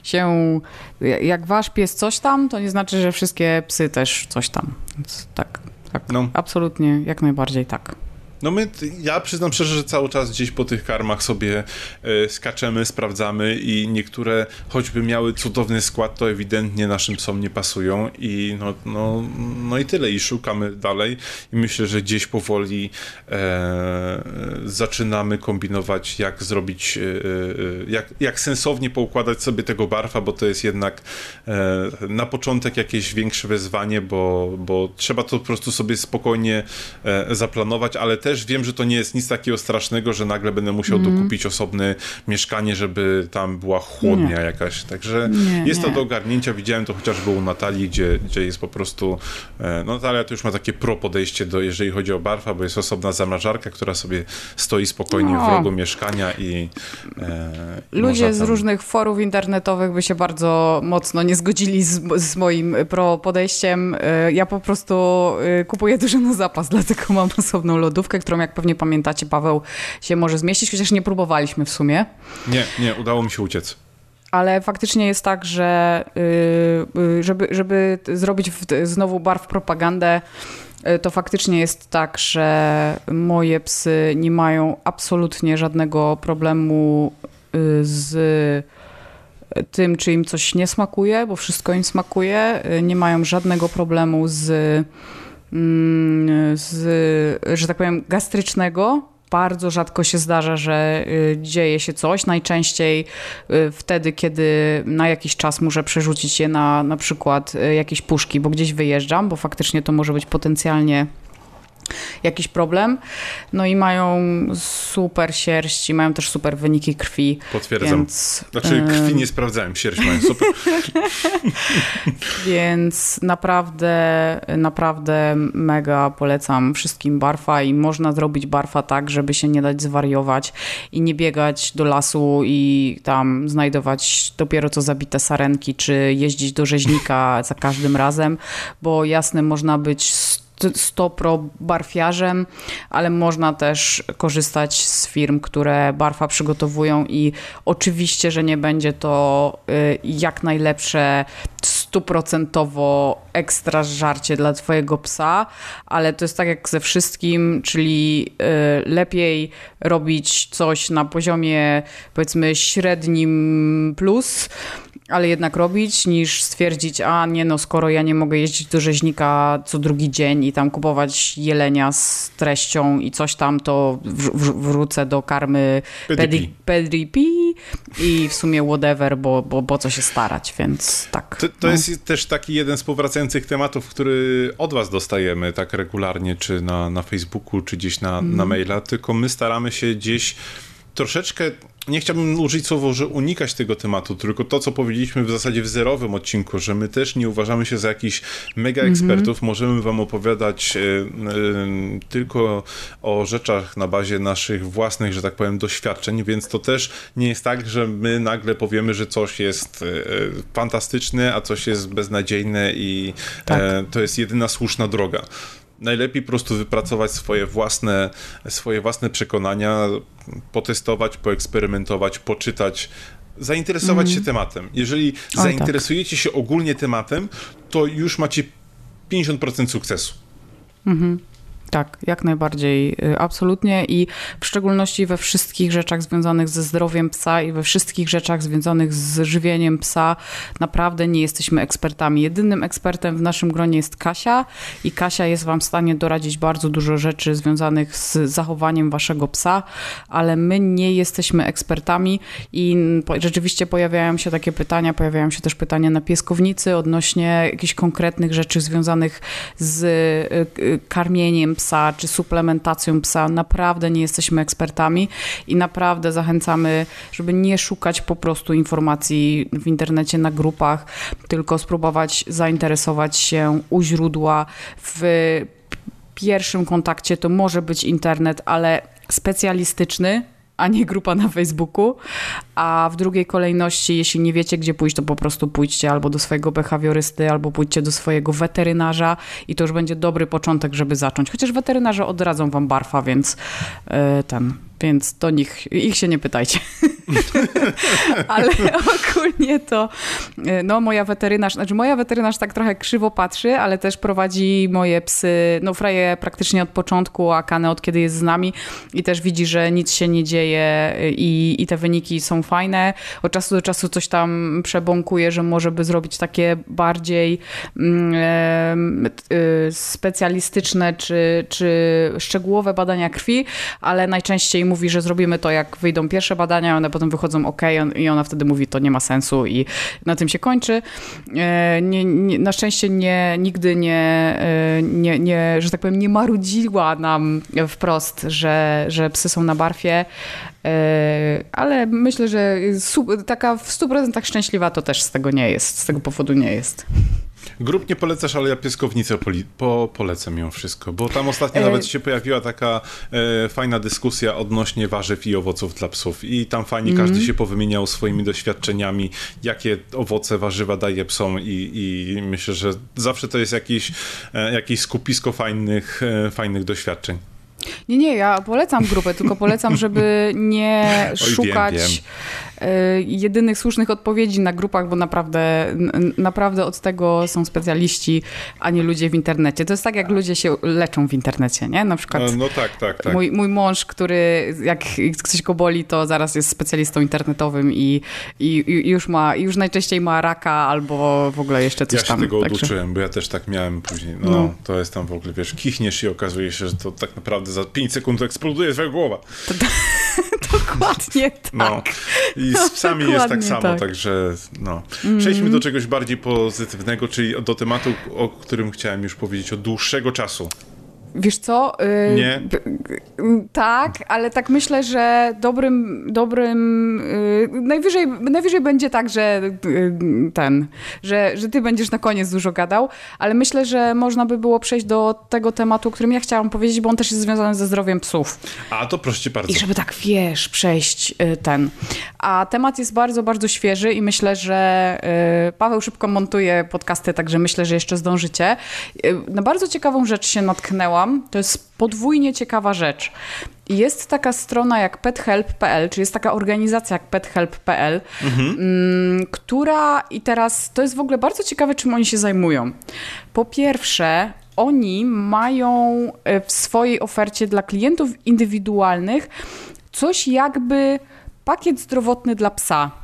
się, jak wasz pies coś tam, to nie znaczy, że wszystkie psy też coś tam. Więc tak, tak. No. Absolutnie, jak najbardziej tak. No my, ja przyznam szczerze, że cały czas gdzieś po tych karmach sobie e, skaczemy, sprawdzamy i niektóre choćby miały cudowny skład, to ewidentnie naszym psom nie pasują i no, no, no i tyle. I szukamy dalej. I myślę, że gdzieś powoli e, zaczynamy kombinować jak zrobić, e, e, jak, jak sensownie poukładać sobie tego barfa, bo to jest jednak e, na początek jakieś większe wyzwanie, bo, bo trzeba to po prostu sobie spokojnie e, zaplanować, ale też wiem, że to nie jest nic takiego strasznego, że nagle będę musiał mm. dokupić osobne mieszkanie, żeby tam była chłodnia nie. jakaś. Także nie, jest nie. to do ogarnięcia. Widziałem to chociażby u Natalii, gdzie, gdzie jest po prostu. E, no, Natalia to już ma takie pro podejście, do, jeżeli chodzi o barfa, bo jest osobna zamrażarka, która sobie stoi spokojnie no. w rogu mieszkania i. E, Ludzie tam... z różnych forów internetowych by się bardzo mocno nie zgodzili z, z moim pro podejściem. E, ja po prostu e, kupuję dużo na zapas, dlatego mam osobną lodówkę, którą jak pewnie pamiętacie, Paweł się może zmieścić, chociaż nie próbowaliśmy w sumie. Nie, nie, udało mi się uciec ale faktycznie jest tak, że y, y, żeby, żeby zrobić znowu barw propagandę, y, to faktycznie jest tak, że moje psy nie mają absolutnie żadnego problemu z tym, czy im coś nie smakuje, bo wszystko im smakuje. Nie mają żadnego problemu z z, że tak powiem, gastrycznego. Bardzo rzadko się zdarza, że y, dzieje się coś. Najczęściej y, wtedy, kiedy na jakiś czas muszę przerzucić je na na przykład y, jakieś puszki, bo gdzieś wyjeżdżam, bo faktycznie to może być potencjalnie jakiś problem. No i mają super sierść i mają też super wyniki krwi. Potwierdzam. Więc, znaczy krwi nie sprawdzałem, sierść mają super. więc naprawdę, naprawdę mega polecam wszystkim barfa i można zrobić barfa tak, żeby się nie dać zwariować i nie biegać do lasu i tam znajdować dopiero co zabite sarenki, czy jeździć do rzeźnika za każdym razem, bo jasne, można być 100 pro barfiarzem, ale można też korzystać z firm, które barfa przygotowują i oczywiście, że nie będzie to y, jak najlepsze stuprocentowo ekstra żarcie dla twojego psa, ale to jest tak jak ze wszystkim, czyli y, lepiej robić coś na poziomie powiedzmy średnim plus, ale jednak robić, niż stwierdzić, a nie no, skoro ja nie mogę jeździć do rzeźnika co drugi dzień i tam kupować jelenia z treścią i coś tam, to w, w, wrócę do karmy Pedripi i w sumie whatever, bo, bo, bo co się starać, więc tak. To, to no. jest też taki jeden z powracających tematów, który od was dostajemy tak regularnie, czy na, na Facebooku, czy gdzieś na, mm. na mhm. maila, tylko my staramy się gdzieś troszeczkę nie chciałbym użyć słowa, że unikać tego tematu, tylko to, co powiedzieliśmy w zasadzie w zerowym odcinku, że my też nie uważamy się za jakichś mega mhm. ekspertów. Mm -hmm. Możemy wam opowiadać y, y, tylko o rzeczach na bazie naszych własnych, że tak powiem, doświadczeń, więc to też nie jest tak, że my nagle powiemy, że coś jest y, fantastyczne, a coś jest beznadziejne i tak. to jest jedyna słuszna droga najlepiej po prostu wypracować swoje własne, swoje własne przekonania, potestować, poeksperymentować, poczytać, zainteresować mm. się tematem. Jeżeli o, zainteresujecie tak. się ogólnie tematem, to już macie 50% sukcesu. Mhm. Tak, jak najbardziej, y, absolutnie i w szczególności we wszystkich rzeczach związanych ze zdrowiem psa i we wszystkich rzeczach związanych z żywieniem psa naprawdę nie jesteśmy ekspertami. Jedynym ekspertem w naszym gronie jest Kasia i Kasia jest Wam w stanie doradzić bardzo dużo rzeczy związanych z zachowaniem Waszego psa, ale my nie jesteśmy ekspertami i rzeczywiście pojawiają się takie pytania, pojawiają się też pytania na pieskownicy odnośnie jakichś konkretnych rzeczy związanych z y, y, karmieniem psa, psa czy suplementacją psa. Naprawdę nie jesteśmy ekspertami i naprawdę zachęcamy, żeby nie szukać po prostu informacji w internecie na grupach, tylko spróbować zainteresować się u źródła w pierwszym kontakcie to może być internet, ale specjalistyczny, a nie grupa na Facebooku. A w drugiej kolejności, jeśli nie wiecie, gdzie pójść, to po prostu pójdźcie albo do swojego behawiorysty, albo pójdźcie do swojego weterynarza i to już będzie dobry początek, żeby zacząć. Chociaż weterynarze odradzą wam barfa, więc yy, ten więc do nich, ich się nie pytajcie. Ale ogólnie to, e, no moja weterynarz, znaczy moja weterynarz tak trochę krzywo patrzy, ale też prowadzi moje psy, no Freję praktycznie od początku, a Kanę od kiedy jest z nami i też widzi, że nic się nie dzieje i, i te wyniki są fajne. Od czasu do czasu coś tam przebąkuje, że może by zrobić takie bardziej mm, e, specjalistyczne czy, czy szczegółowe badania krwi, ale najczęściej mówi, że zrobimy to, jak wyjdą pierwsze badania, one potem wychodzą ok, i ona wtedy mówi, to nie ma sensu i na tym się kończy. E, nie, nie, na szczęście nie, nigdy nie, e, nie, nie, że tak powiem, nie marudziła nam wprost, że, że psy są na barfie, e, ale myślę, że taka w 100% szczęśliwa to też z tego nie jest, z tego powodu nie jest. Grup nie polecasz, ale ja pieskownicę poli- po, polecę mimo wszystko, bo tam ostatnio e... nawet się pojawiła taka e, fajna dyskusja odnośnie warzyw i owoców dla psów i tam fajnie mm. każdy się powymieniał swoimi doświadczeniami, jakie owoce, warzywa daje psom i, i myślę, że zawsze to jest jakieś, e, jakieś skupisko fajnych, e, fajnych doświadczeń. Nie, nie, ja polecam grupę, tylko polecam, żeby nie Oj, szukać wiem, wiem. E, jedynych słusznych odpowiedzi na grupach, bo naprawdę, naprawdę od tego są specjaliści, a nie ludzie w internecie. To jest tak, jak ludzie się leczą w internecie, nie? Na przykład no, no tak, tak, tak. Mój, mój mąż, który jak coś go boli, to zaraz jest specjalistą internetowym i, i, i już ma, już najczęściej ma raka albo w ogóle jeszcze coś ja tam. Ja się tego także... oduczyłem, bo ja też tak miałem później. No, no, to jest tam w ogóle, wiesz, kichniesz i okazuje się, że to tak naprawdę za 5 sekund eksploduje twoja głowa. Dokładnie tak. No. I z psami jest tak samo, tak. także no. Przejdźmy mm. do czegoś bardziej pozytywnego, czyli do tematu, o którym chciałem już powiedzieć od dłuższego czasu. Wiesz co? Yy, nie. Tak, ale tak myślę, że dobrym, dobrym yy, najwyżej, najwyżej będzie tak, że yy, ten, że, że ty będziesz na koniec dużo gadał, ale myślę, że można by było przejść do tego tematu, o którym ja chciałam powiedzieć, bo on też jest związany ze zdrowiem psów. A to proszę cię bardzo. I żeby tak, wiesz, przejść y, ten. A temat jest bardzo, bardzo świeży i myślę, że y, Paweł szybko montuje podcasty, także myślę, że jeszcze zdążycie. Y, na bardzo ciekawą rzecz się to jest podwójnie ciekawa rzecz. Jest taka strona jak pethelp.pl, czyli jest taka organizacja jak pethelp.pl, mhm. Mm, która i teraz to jest w ogóle bardzo ciekawe, czym oni się zajmują. Po pierwsze, oni mają e, w swojej ofercie dla klientów indywidualnych coś jakby pakiet zdrowotny dla psa.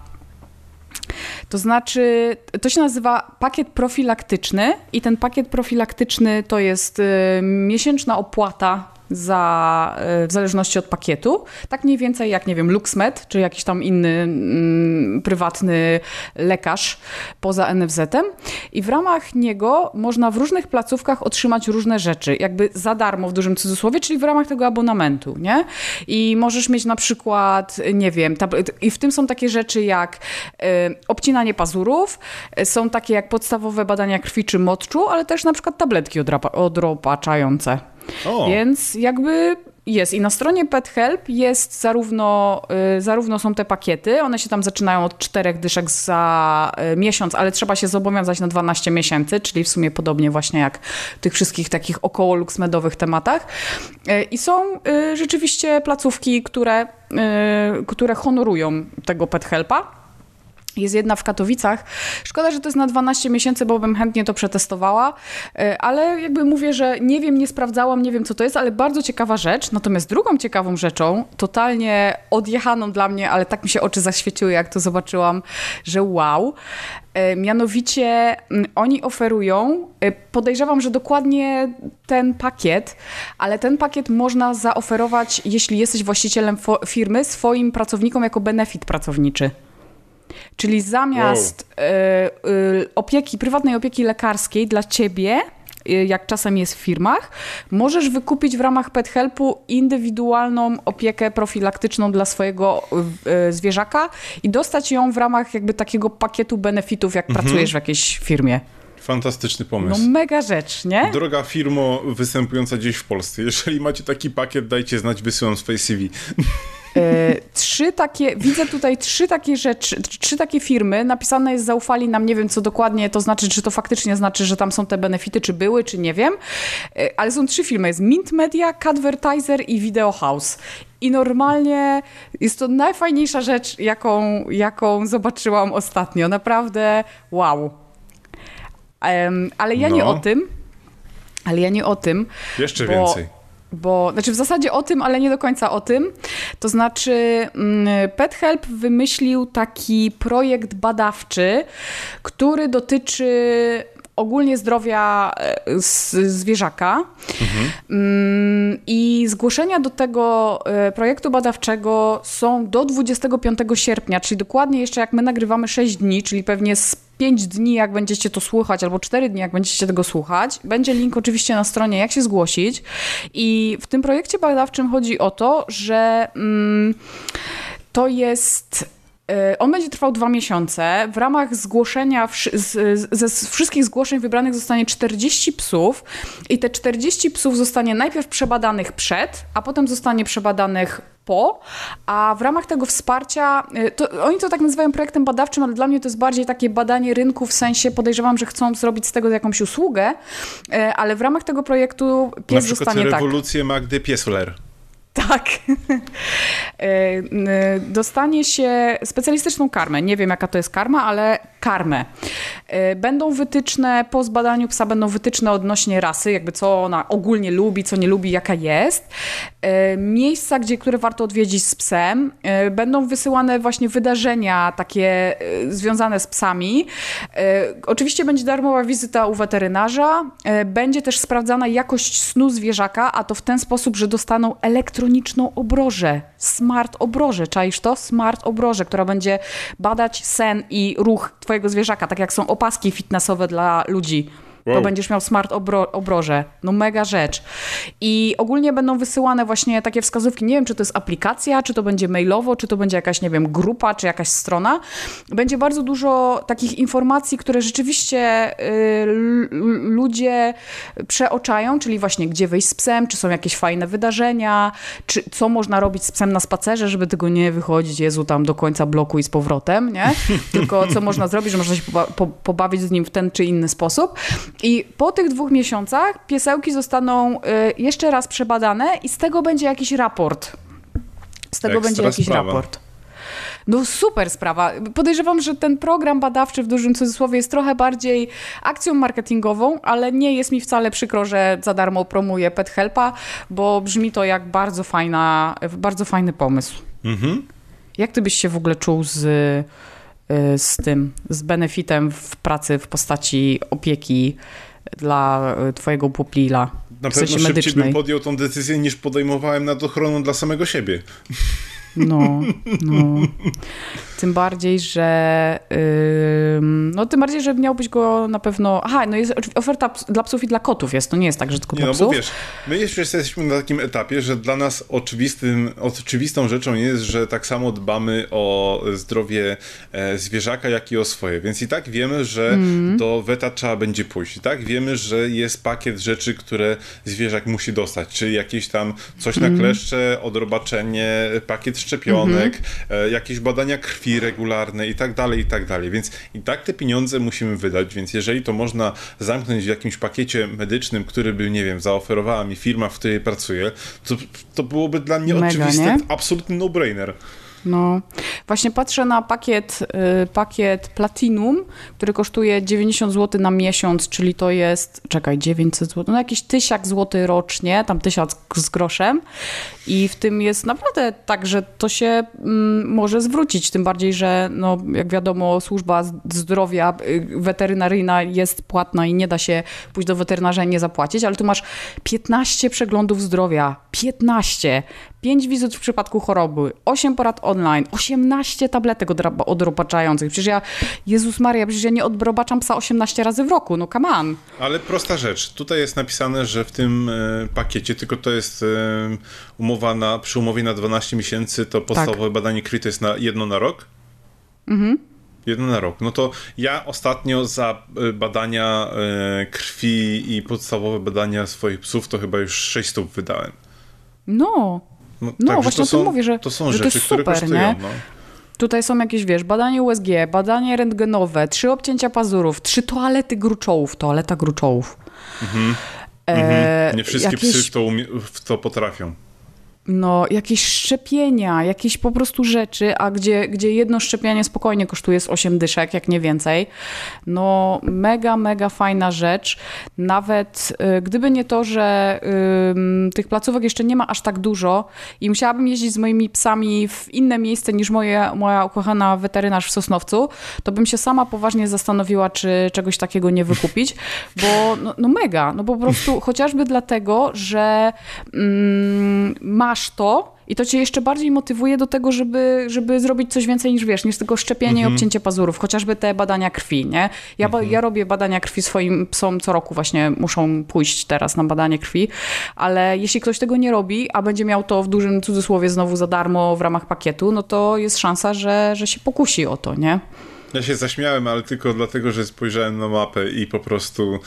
To znaczy, to się nazywa pakiet profilaktyczny i ten pakiet profilaktyczny to jest y, miesięczna opłata za, e, w zależności od pakietu. Tak mniej więcej jak, nie wiem, LuxMed, czy jakiś tam inny mm, prywatny lekarz poza NFZ-em. I w ramach niego można w różnych placówkach otrzymać różne rzeczy, jakby za darmo w dużym cudzysłowie, czyli w ramach tego abonamentu, nie? I możesz mieć na przykład, nie wiem, i w tym są takie rzeczy jak y, obcinanie pazurów, y, są takie jak podstawowe badania krwi czy moczu, ale też na przykład tabletki odropaczające. Więc jakby jest. I na stronie PetHelp jest zarówno, y, zarówno są te pakiety, one się tam zaczynają od czterech dyszek za y, miesiąc, ale trzeba się zobowiązać na 12 miesięcy, czyli w sumie podobnie właśnie jak w tych wszystkich takich około luksmedowych tematach. Y, I są rzeczywiście placówki, które, które honorują tego PetHelpa. Jest jedna w Katowicach. Szkoda, że to jest na 12 miesięcy, bo bym chętnie to przetestowała, e, ale jakby mówię, że nie wiem, nie sprawdzałam, nie wiem co to jest, ale bardzo ciekawa rzecz. Natomiast drugą ciekawą rzeczą, totalnie odjechaną dla mnie, ale tak mi się oczy zaświeciły, jak to zobaczyłam, że wow. E, mianowicie mm, oni oferują, e, podejrzewam, że dokładnie ten pakiet, ale ten pakiet można zaoferować, jeśli jesteś właścicielem firmy, swoim pracownikom jako benefit pracowniczy. Czyli zamiast wow. y, y, opieki, prywatnej opieki lekarskiej dla ciebie, y, jak czasem jest w firmach, możesz wykupić w ramach PetHelpu indywidualną opiekę profilaktyczną dla swojego zwierzaka i dostać ją w ramach jakby takiego pakietu benefitów, jak mhm. pracujesz w jakiejś firmie. Fantastyczny pomysł. No mega rzecz, nie? Droga firmo występująca gdzieś w Polsce, jeżeli macie taki pakiet, dajcie znać, wysyłam swoje CV. E, trzy takie, widzę tutaj trzy takie rzeczy, trzy takie firmy. Napisane jest zaufali nam, nie wiem co dokładnie to znaczy, czy to faktycznie znaczy, że tam są te benefity, czy były, czy nie wiem. E, ale są trzy firmy. Jest Mint Media, Cadvertiser i Video House. I normalnie jest to najfajniejsza rzecz, jaką, jaką zobaczyłam ostatnio. Naprawdę wow. Um, ale ja no. nie o tym. Ale ja nie o tym. Jeszcze bo... więcej bo, znaczy w zasadzie o tym, ale nie do końca o tym. To znaczy mm, PetHelp wymyślił taki projekt badawczy, który dotyczy ogólnie zdrowia e, zwierzaka. Mhm. I zgłoszenia do tego e, projektu badawczego są do 25 sierpnia, czyli dokładnie jeszcze jak my nagrywamy 6 dni, czyli pewnie z 5 dni, jak będziecie to słuchać, albo 4 dni, jak będziecie tego słuchać. Będzie link oczywiście na stronie, jak się zgłosić. I w tym projekcie badawczym chodzi o to, że mm, to jest on będzie trwał dwa miesiące. W ramach zgłoszenia, ze wszystkich zgłoszeń wybranych zostanie 40 psów i te 40 psów zostanie najpierw przebadanych przed, a potem zostanie przebadanych po, a w ramach tego wsparcia, e, to, oni to tak nazywają projektem badawczym, ale dla mnie to jest bardziej takie badanie rynku, w sensie podejrzewam, że chcą zrobić z tego jakąś usługę, e, ale w ramach tego projektu pies Na zostanie tak. rewolucję Magdy Piesler. Tak. E, dostanie się specjalistyczną karmę. Nie wiem, jaka to jest karma, ale karmę. E, będą wytyczne, po zbadaniu psa będą wytyczne odnośnie rasy, jakby co ona ogólnie lubi, co nie lubi, jaka jest. E, miejsca, gdzie, które warto odwiedzić z psem. Będą wysyłane właśnie wydarzenia takie związane z psami. Oczywiście będzie darmowa wizyta u weterynarza. Będzie też sprawdzana jakość snu zwierzaka, a to w ten sposób, że dostaną elektroniczną obrożę, smart obrożę, czaisz to? Smart obrożę, która będzie badać sen i ruch twojego zwierzaka, tak jak są opaski fitnessowe dla ludzi. Wow. To będziesz miał smart obro obroże. No mega rzecz. I ogólnie będą wysyłane właśnie takie wskazówki. Nie wiem, czy to jest aplikacja, czy to będzie mailowo, czy to będzie jakaś, nie wiem, grupa, czy jakaś strona. Będzie bardzo dużo takich informacji, które rzeczywiście y, ludzie przeoczają, czyli właśnie gdzie wyjść z psem, czy są jakieś fajne wydarzenia, czy co można robić z psem na spacerze, żeby tego nie wychodzić, Jezu, tam do końca bloku i z powrotem, nie? Tylko co można zrobić, że można się poba po pobawić z nim w ten czy inny sposób. I po tych dwóch miesiącach piesełki zostaną y, jeszcze raz przebadane i z tego będzie jakiś raport. Z tego Ekstra będzie jakiś sprawa. raport. No super sprawa. Podejrzewam, że ten program badawczy w dużym cudzysłowie jest trochę bardziej akcją marketingową, ale nie jest mi wcale przykro, że za darmo promuję Pet Helpa, bo brzmi to jak bardzo fajna, bardzo fajny pomysł. Mhm. Jak ty byś się w ogóle czuł z z tym, z benefitem w pracy w postaci opieki dla y, twojego pupila. Na w pewno szybciej medycznej. bym podjął tą decyzję niż podejmowałem nad ochroną dla samego siebie. No, no. Tym bardziej, że. ym, no, tym bardziej, że miałbyś go na pewno. Aha, no jest oferta dla psów i dla kotów jest. To nie jest tak, że tylko Nie dla no, psów. bo wiesz, my jeszcze jesteśmy na takim etapie, że dla nas oczywistym, oczywistą rzeczą jest, że tak samo dbamy o zdrowie e, zwierzaka, jak i o swoje. Więc i tak wiemy, że Mhm. do weta trzeba będzie pójść. I tak wiemy, że jest pakiet rzeczy, które zwierzak musi dostać. Czyli jakieś tam coś Mhm. na kleszcze, odrobaczenie, pakiet szczepionek, e, jakieś badania krwi regularne i tak dalej, i tak dalej. Więc i tak te pieniądze musimy wydać, więc jeżeli to można zamknąć w jakimś pakiecie medycznym, który by, nie wiem, zaoferowała mi firma, w której pracuję, to, to byłoby dla mnie Mega, oczywiste, nie? absolutny no-brainer. No, właśnie patrzę na pakiet, y, pakiet Platinum, który kosztuje 90 zł na miesiąc, czyli to jest, czekaj, 900 zł, no jakiś tysiak zł rocznie, tam tysiąc z groszem. I w tym jest naprawdę tak, że to się mm, może zwrócić, tym bardziej, że no, jak wiadomo służba zdrowia y, weterynaryjna jest płatna i nie da się pójść do weterynarza i nie zapłacić, ale tu masz 15 przeglądów zdrowia, 15, 5 wizyt w przypadku choroby, 8 porad online, 18 tabletek odra- odrobaczających. Przecież ja, Jezus Maria, przecież ja nie odrobaczam psa 18 razy w roku, no come on. Ale prosta rzecz. Tutaj jest napisane, że w tym e, pakiecie, tylko to jest e, umowa na, przy umowie na 12 miesięcy, to podstawowe badanie krwi to jest na jedno na rok? Mhm. Jedno na rok. No to ja ostatnio za e, badania e, krwi i podstawowe badania swoich psów to chyba już 6 stóp wydałem. No, No, No, także właśnie to o tym mówię, że- to są że to rzeczy, jest które super, kosztują. nie? No. Tutaj są jakieś, wiesz, badanie USG, badanie rentgenowe, trzy obcięcia pazurów, trzy toalety gruczołów, toaleta gruczołów. E, Mhm. Nie wszystkie jakieś, psy to, umie, w to potrafią. No, jakieś szczepienia, jakieś po prostu rzeczy, a gdzie, gdzie jedno szczepienie spokojnie kosztuje z 8 dyszek, jak nie więcej. No, mega, mega fajna rzecz. Nawet y, gdyby nie to, że ym, tych placówek jeszcze nie ma aż tak dużo i musiałabym jeździć z moimi psami w inne miejsce niż moje, moja ukochana weterynarz w Sosnowcu, to bym się sama poważnie zastanowiła, czy czegoś takiego nie wykupić, bo no, no mega, no po prostu chociażby dlatego, że mm, masz to i to cię jeszcze bardziej motywuje do tego, żeby, żeby zrobić coś więcej niż wiesz, niż tylko szczepienie i obcięcie pazurów, chociażby te badania krwi, nie? Ja, ba- ja robię badania krwi swoim psom co roku właśnie muszą pójść teraz na badanie krwi, ale jeśli ktoś tego nie robi, a będzie miał to w dużym cudzysłowie znowu za darmo w ramach pakietu, no to jest szansa, że, że się pokusi o to, nie? Ja się zaśmiałem, ale tylko dlatego, że spojrzałem na mapę i po prostu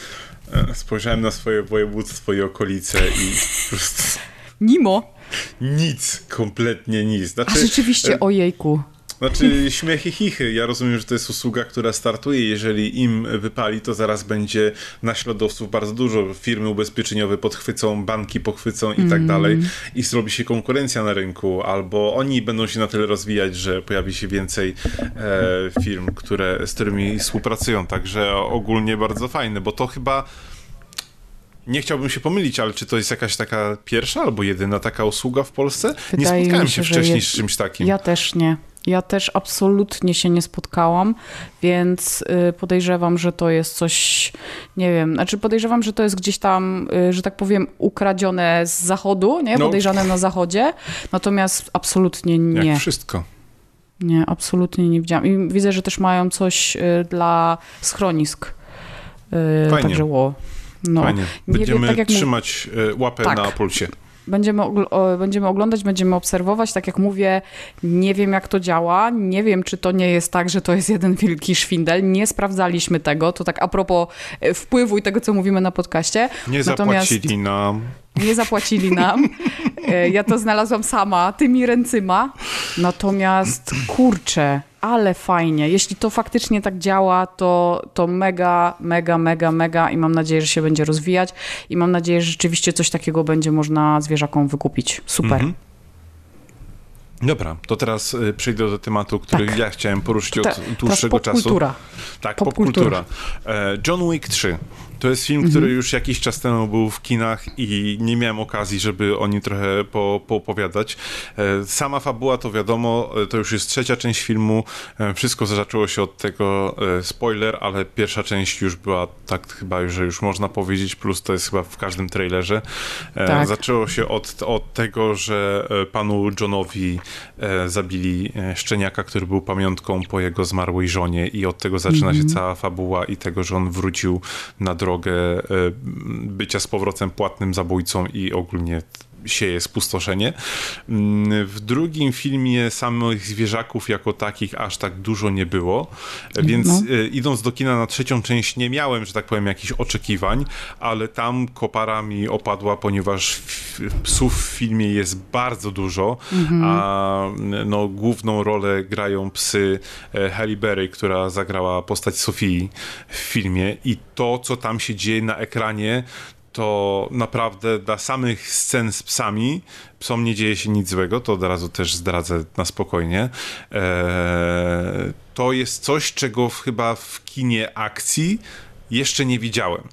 e, spojrzałem na swoje województwo i okolice i po prostu Nimo. Nic, kompletnie nic. A Znaczy, rzeczywiście, ojejku. Znaczy śmiechy chichy. Ja rozumiem, że to jest usługa, która startuje. Jeżeli im wypali, to zaraz będzie naśladowców bardzo dużo. Firmy ubezpieczeniowe podchwycą, banki pochwycą i tak dalej. I zrobi się konkurencja na rynku, albo oni będą się na tyle rozwijać, że pojawi się więcej e, firm, które, z którymi współpracują. Także ogólnie bardzo fajne, bo to chyba nie chciałbym się pomylić, ale czy to jest jakaś taka pierwsza albo jedyna taka usługa w Polsce? nie Wydaje mi spotkałem się, się wcześniej z czymś takim. Ja też nie. Ja też absolutnie się nie spotkałam, więc y, podejrzewam, że to jest coś, nie wiem, znaczy podejrzewam, że to jest gdzieś tam, y, że tak powiem, ukradzione z zachodu, nie? No. Podejrzane na zachodzie, natomiast absolutnie Jak nie. wszystko. Nie, absolutnie nie widziałam. I widzę, że też mają coś y, dla schronisk. Fajnie. Także ło. No. Fajnie. Nie Będziemy tak jak mów- trzymać e, łapę Tak. na pulsie. Będziemy, będziemy oglądać, będziemy obserwować. Tak jak mówię, nie wiem jak to działa. Nie wiem, czy to nie jest tak, że to jest jeden wielki szwindel. Nie sprawdzaliśmy tego. To tak a propos e, wpływu i tego, co mówimy na podcaście. Nie Natomiast zapłacili nam. nie zapłacili nam. E, Ja to znalazłam sama, tymi ręcyma. Natomiast kurczę, ale fajnie. Jeśli to faktycznie tak działa, to, to mega, mega, mega, mega i mam nadzieję, że się będzie rozwijać i mam nadzieję, że rzeczywiście coś takiego będzie można zwierzakom wykupić. Super. Mhm. Dobra, to teraz y, przejdę do tematu, który Tak. ja chciałem poruszyć od Ta- dłuższego teraz czasu. popkultura. Tak, Popkultura. E, John Wick 3. To jest film, Mhm. który już jakiś czas temu był w kinach i nie miałem okazji, żeby o nim trochę po, poopowiadać. E, Sama fabuła to wiadomo, e, to już jest trzecia część filmu. Wszystko zaczęło się od tego, spoiler, ale pierwsza część już była tak chyba, że już można powiedzieć, plus to jest chyba w każdym trailerze. Tak. Zaczęło się od, od tego, że panu Johnowi zabili e, szczeniaka, który był pamiątką po jego zmarłej żonie i od tego zaczyna się cała fabuła i tego, że on wrócił na drogę e, bycia z powrotem płatnym zabójcą i ogólnie sieje spustoszenie. Mm, W drugim filmie samych zwierzaków jako takich aż tak dużo nie było, więc No. e, idąc do kina na trzecią część nie miałem, że tak powiem, jakichś oczekiwań, ale tam kopara mi opadła, ponieważ psów w filmie jest bardzo dużo, a no, główną rolę grają psy e, Halle Berry, która zagrała postać Sofii w filmie i to, co tam się dzieje na ekranie, to naprawdę dla samych scen z psami, psom nie dzieje się nic złego, to od razu też zdradzę na spokojnie. Eee, to jest coś, czego chyba w kinie akcji jeszcze nie widziałem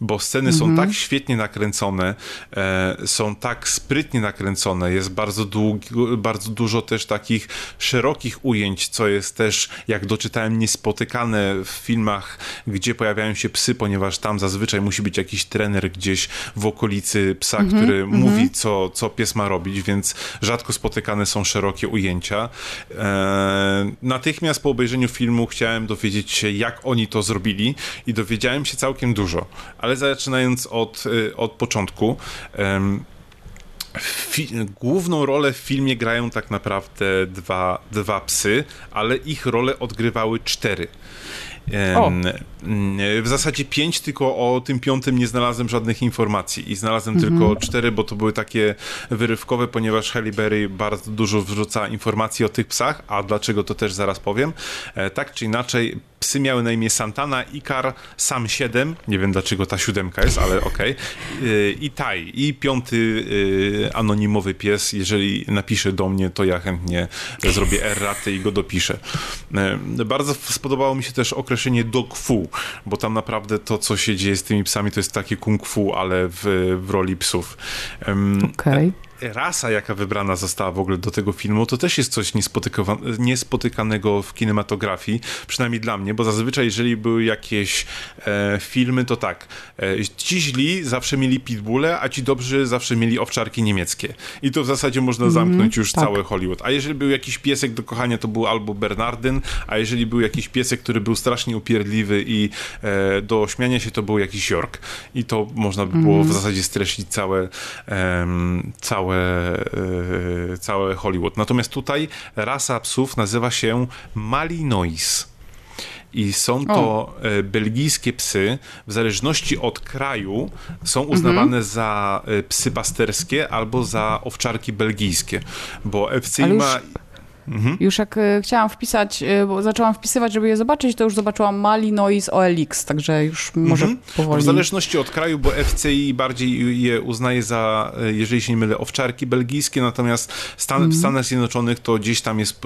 bo sceny są tak świetnie nakręcone, e, są tak sprytnie nakręcone, jest bardzo, długi, bardzo dużo też takich szerokich ujęć, co jest też, jak doczytałem, niespotykane w filmach, gdzie pojawiają się psy, ponieważ tam zazwyczaj musi być jakiś trener gdzieś w okolicy psa, który mówi, co, co pies ma robić, więc rzadko spotykane są szerokie ujęcia. E, natychmiast po obejrzeniu filmu chciałem dowiedzieć się, jak oni to zrobili i dowiedziałem się całkiem dużo. Ale zaczynając od, y, od początku, główną rolę w filmie grają tak naprawdę dwa, dwa psy, ale ich rolę odgrywały cztery. O. mm, W zasadzie pięć, tylko o tym piątym nie znalazłem żadnych informacji i znalazłem tylko cztery, bo to były takie wyrywkowe, ponieważ Halle Berry bardzo dużo wrzuca informacji o tych psach, a dlaczego to też zaraz powiem. E, Tak czy inaczej, psy miały na imię Santana, Ikar, Sam 7, nie wiem dlaczego ta siódemka jest, ale okej, Y, i Tai, i piąty y, anonimowy pies, jeżeli napisze do mnie, to ja chętnie zrobię erraty i go dopiszę. E, Bardzo spodobało mi się też określenie dog fu, bo tam naprawdę to, co się dzieje z tymi psami, to jest takie kung fu, ale w, w roli psów. Em, Okej. Rasa, jaka wybrana została w ogóle do tego filmu, to też jest coś niespotykanego w kinematografii, przynajmniej dla mnie, bo zazwyczaj, jeżeli były jakieś e, filmy, to tak, e, ci źli zawsze mieli pitbulle, a ci dobrzy zawsze mieli owczarki niemieckie. I to w zasadzie można zamknąć już tak. cały Hollywood. A jeżeli był jakiś piesek do kochania, to był albo Bernardyn, a jeżeli był jakiś piesek, który był strasznie upierdliwy i e, do śmiania się, to był jakiś York. I to można by było w zasadzie streścić całe, em, całe, e, całe Hollywood. Natomiast tutaj rasa psów nazywa się Malinois. I są to e, belgijskie psy. W zależności od kraju są uznawane za e, psy pasterskie albo za owczarki belgijskie. Bo FCI Ale już- ma. Już jak e, chciałam wpisać, e, bo zaczęłam wpisywać, żeby je zobaczyć, to już zobaczyłam Mali Noise OLX, także już może Mhm. powoli. W zależności od kraju, bo FCI bardziej je uznaje za, e, jeżeli się nie mylę, owczarki belgijskie, natomiast Stan, Mhm. w Stanach Zjednoczonych to gdzieś tam jest,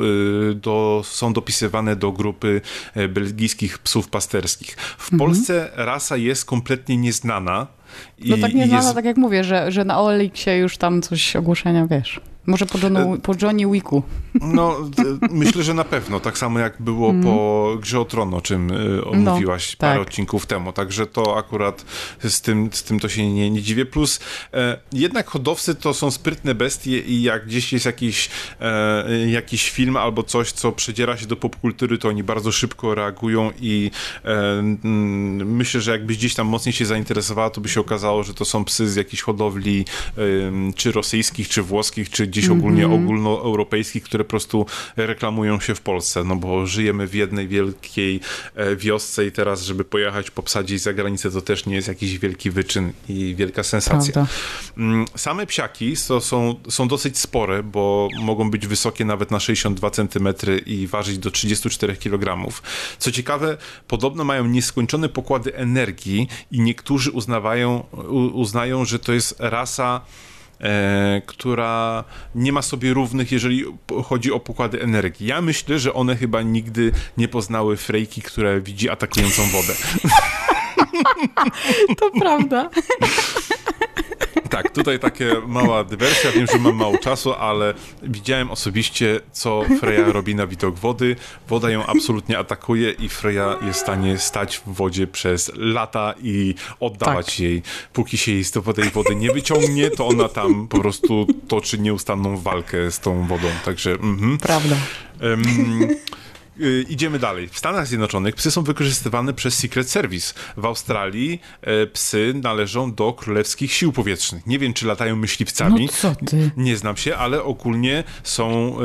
do, są dopisywane do grupy belgijskich psów pasterskich. W Polsce rasa jest kompletnie nieznana. I, Mhm. No tak nie i znana, jest, tak jak mówię, że, że na OLX-ie już tam coś ogłoszenia, wiesz. Może po, Johnu, po Johnny Wicku. No, d- myślę, że na pewno. Tak samo jak było po Grze o Tron, o czym y, omówiłaś parę tak. odcinków temu. Także to akurat z tym, z tym to się nie, nie dziwię. Plus e, jednak hodowcy to są sprytne bestie i jak gdzieś jest jakiś, e, jakiś film albo coś, co przedziera się do popkultury, to oni bardzo szybko reagują i e, mm, myślę, że jakbyś gdzieś tam mocniej się zainteresowała, to by się okazało, że to są psy z jakichś hodowli czy rosyjskich, czy włoskich, czy gdzieś ogólnie ogólnoeuropejskich, które po prostu reklamują się w Polsce, no bo żyjemy w jednej wielkiej e, wiosce i teraz, żeby pojechać po psa gdzieś za granicę, to też nie jest jakiś wielki wyczyn i wielka sensacja. Prawda. Mm, Same psiaki to są, są dosyć spore, bo mogą być wysokie nawet na 62 cm i ważyć do 34 kg. Co ciekawe, podobno mają nieskończone pokłady energii i niektórzy uznawają, uznają, że to jest rasa która nie ma sobie równych, jeżeli chodzi o pokłady energii. Ja myślę, że one chyba nigdy nie poznały Frejki, które widzi atakującą wodę. To prawda. Tak, tutaj takie mała dywersja. Wiem, że mam mało czasu, ale widziałem osobiście, co Freya robi na widok wody. Woda ją absolutnie atakuje i Freya jest w stanie stać w wodzie przez lata i oddawać Tak. jej. Póki się jej z tej wody nie wyciągnie, to ona tam po prostu toczy nieustanną walkę z tą wodą. Także mhm. Prawda. Em, y, Idziemy dalej. W Stanach Zjednoczonych psy są wykorzystywane przez Secret Service. W Australii e, psy należą do królewskich sił powietrznych. Nie wiem, czy latają myśliwcami. No co ty? Nie znam się, ale ogólnie są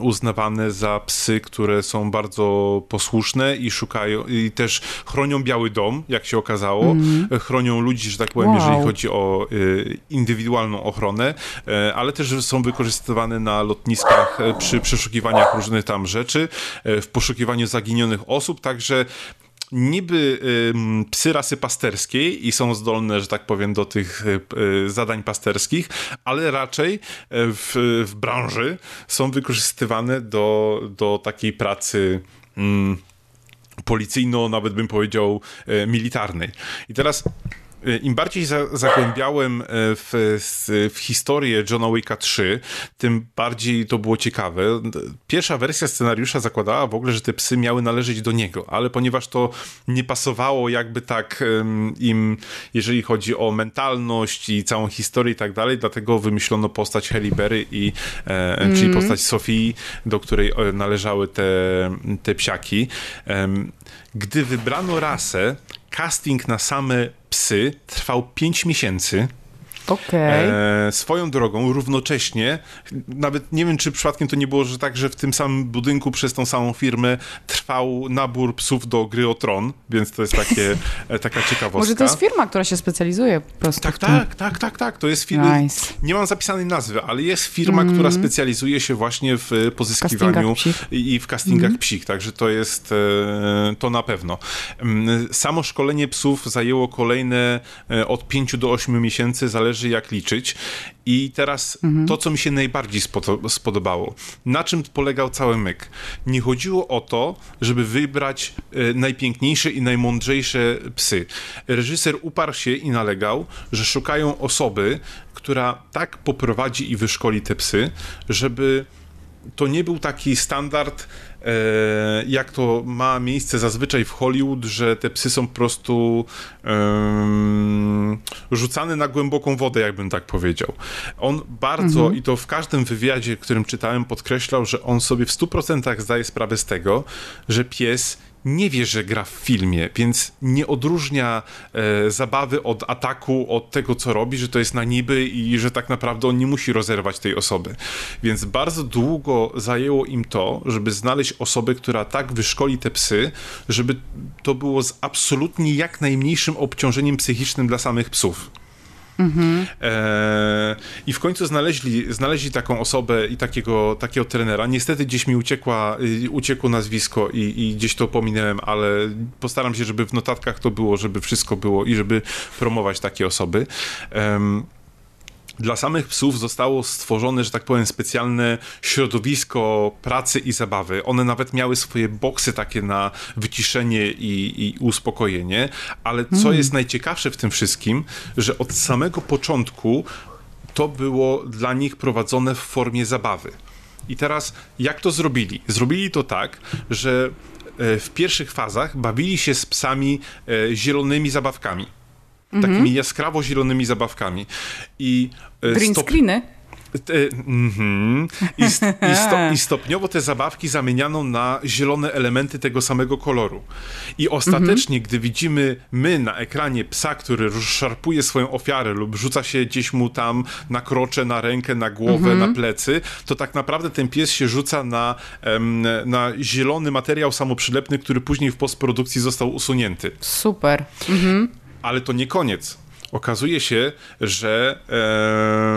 uznawane za psy, które są bardzo posłuszne i szukają, i też chronią Biały Dom, jak się okazało. E, Chronią ludzi, że tak powiem, Wow. jeżeli chodzi o e, indywidualną ochronę, e, ale też są wykorzystywane na lotniskach e, przy przeszukiwaniach różnych tam rzeczy, w poszukiwaniu zaginionych osób, także niby psy rasy pasterskiej i są zdolne, że tak powiem, do tych y, y, zadań pasterskich, ale raczej w, w branży są wykorzystywane do, do takiej pracy mm, policyjno, nawet bym powiedział, e, militarnej. I teraz e, im bardziej za, zagłębiałem e, w, w historię Johna Wicka 3, tym bardziej to było ciekawe. Pierwsza wersja scenariusza zakładała w ogóle, że te psy miały należeć do niego, ale ponieważ to nie pasowało jakby tak im, jeżeli chodzi o mentalność i całą historię i tak dalej, dlatego wymyślono postać Halle Berry i, e, czyli postać Sofii, do której e, należały te, te psiaki. Gdy wybrano rasę, casting na same psy trwał 5 miesięcy. Okej. E, swoją drogą, równocześnie, nawet nie wiem, czy przypadkiem to nie było, że tak, że w tym samym budynku przez tą samą firmę trwał nabór psów do gry o tron, więc to jest takie, e, taka ciekawostka. Może to jest firma, która się specjalizuje po prostu Tak, w tym. tak, tak, tak, tak. To jest firma. Nice. Nie mam zapisanej nazwy, ale jest firma, która specjalizuje się właśnie w e, pozyskiwaniu psich. i w castingach psich, także to jest e, to na pewno. Mm, Samo szkolenie psów zajęło kolejne od 5 do 8 miesięcy, zależy jak liczyć. I teraz to, co mi się najbardziej spodobało. Na czym polegał cały myk? Nie chodziło o to, żeby wybrać e, najpiękniejsze i najmądrzejsze psy. Reżyser uparł się i nalegał, że szukają osoby, która tak poprowadzi i wyszkoli te psy, żeby to nie był taki standard, jak to ma miejsce zazwyczaj w Hollywood, że te psy są po prostu em, rzucane na głęboką wodę, jakbym tak powiedział. On bardzo, i to w każdym wywiadzie, którym czytałem, podkreślał, że on sobie w 100% zdaje sprawę z tego, że pies nie wie, że gra w filmie, więc nie odróżnia e, zabawy od ataku, od tego, co robi, że to jest na niby i że tak naprawdę on nie musi rozerwać tej osoby. Więc bardzo długo zajęło im to, żeby znaleźć osobę, która tak wyszkoli te psy, żeby to było z absolutnie jak najmniejszym obciążeniem psychicznym dla samych psów. E, I w końcu znaleźli, znaleźli taką osobę i takiego, takiego trenera. Niestety gdzieś mi uciekła, y, uciekło nazwisko i, i gdzieś to pominąłem, ale postaram się, żeby w notatkach to było, żeby wszystko było i żeby promować takie osoby. Dla samych psów zostało stworzone, że tak powiem, specjalne środowisko pracy i zabawy. One nawet miały swoje boksy takie na wyciszenie i, i uspokojenie, ale co jest najciekawsze w tym wszystkim, że od samego początku to było dla nich prowadzone w formie zabawy. I teraz jak to zrobili? Zrobili to tak, że e, w pierwszych fazach bawili się z psami e, zielonymi zabawkami. Takimi jaskrawo zielonymi zabawkami. I e, Green stop- screeny? mhm. I, st, i, sto, I stopniowo te zabawki zamieniano na zielone elementy tego samego koloru. I ostatecznie, gdy widzimy my na ekranie psa, który szarpuje swoją ofiarę lub rzuca się gdzieś mu tam na krocze, na rękę, na głowę, na plecy, to tak naprawdę ten pies się rzuca na, em, na zielony materiał samoprzylepny, który później w postprodukcji został usunięty. Super. Ale to nie koniec. Okazuje się, że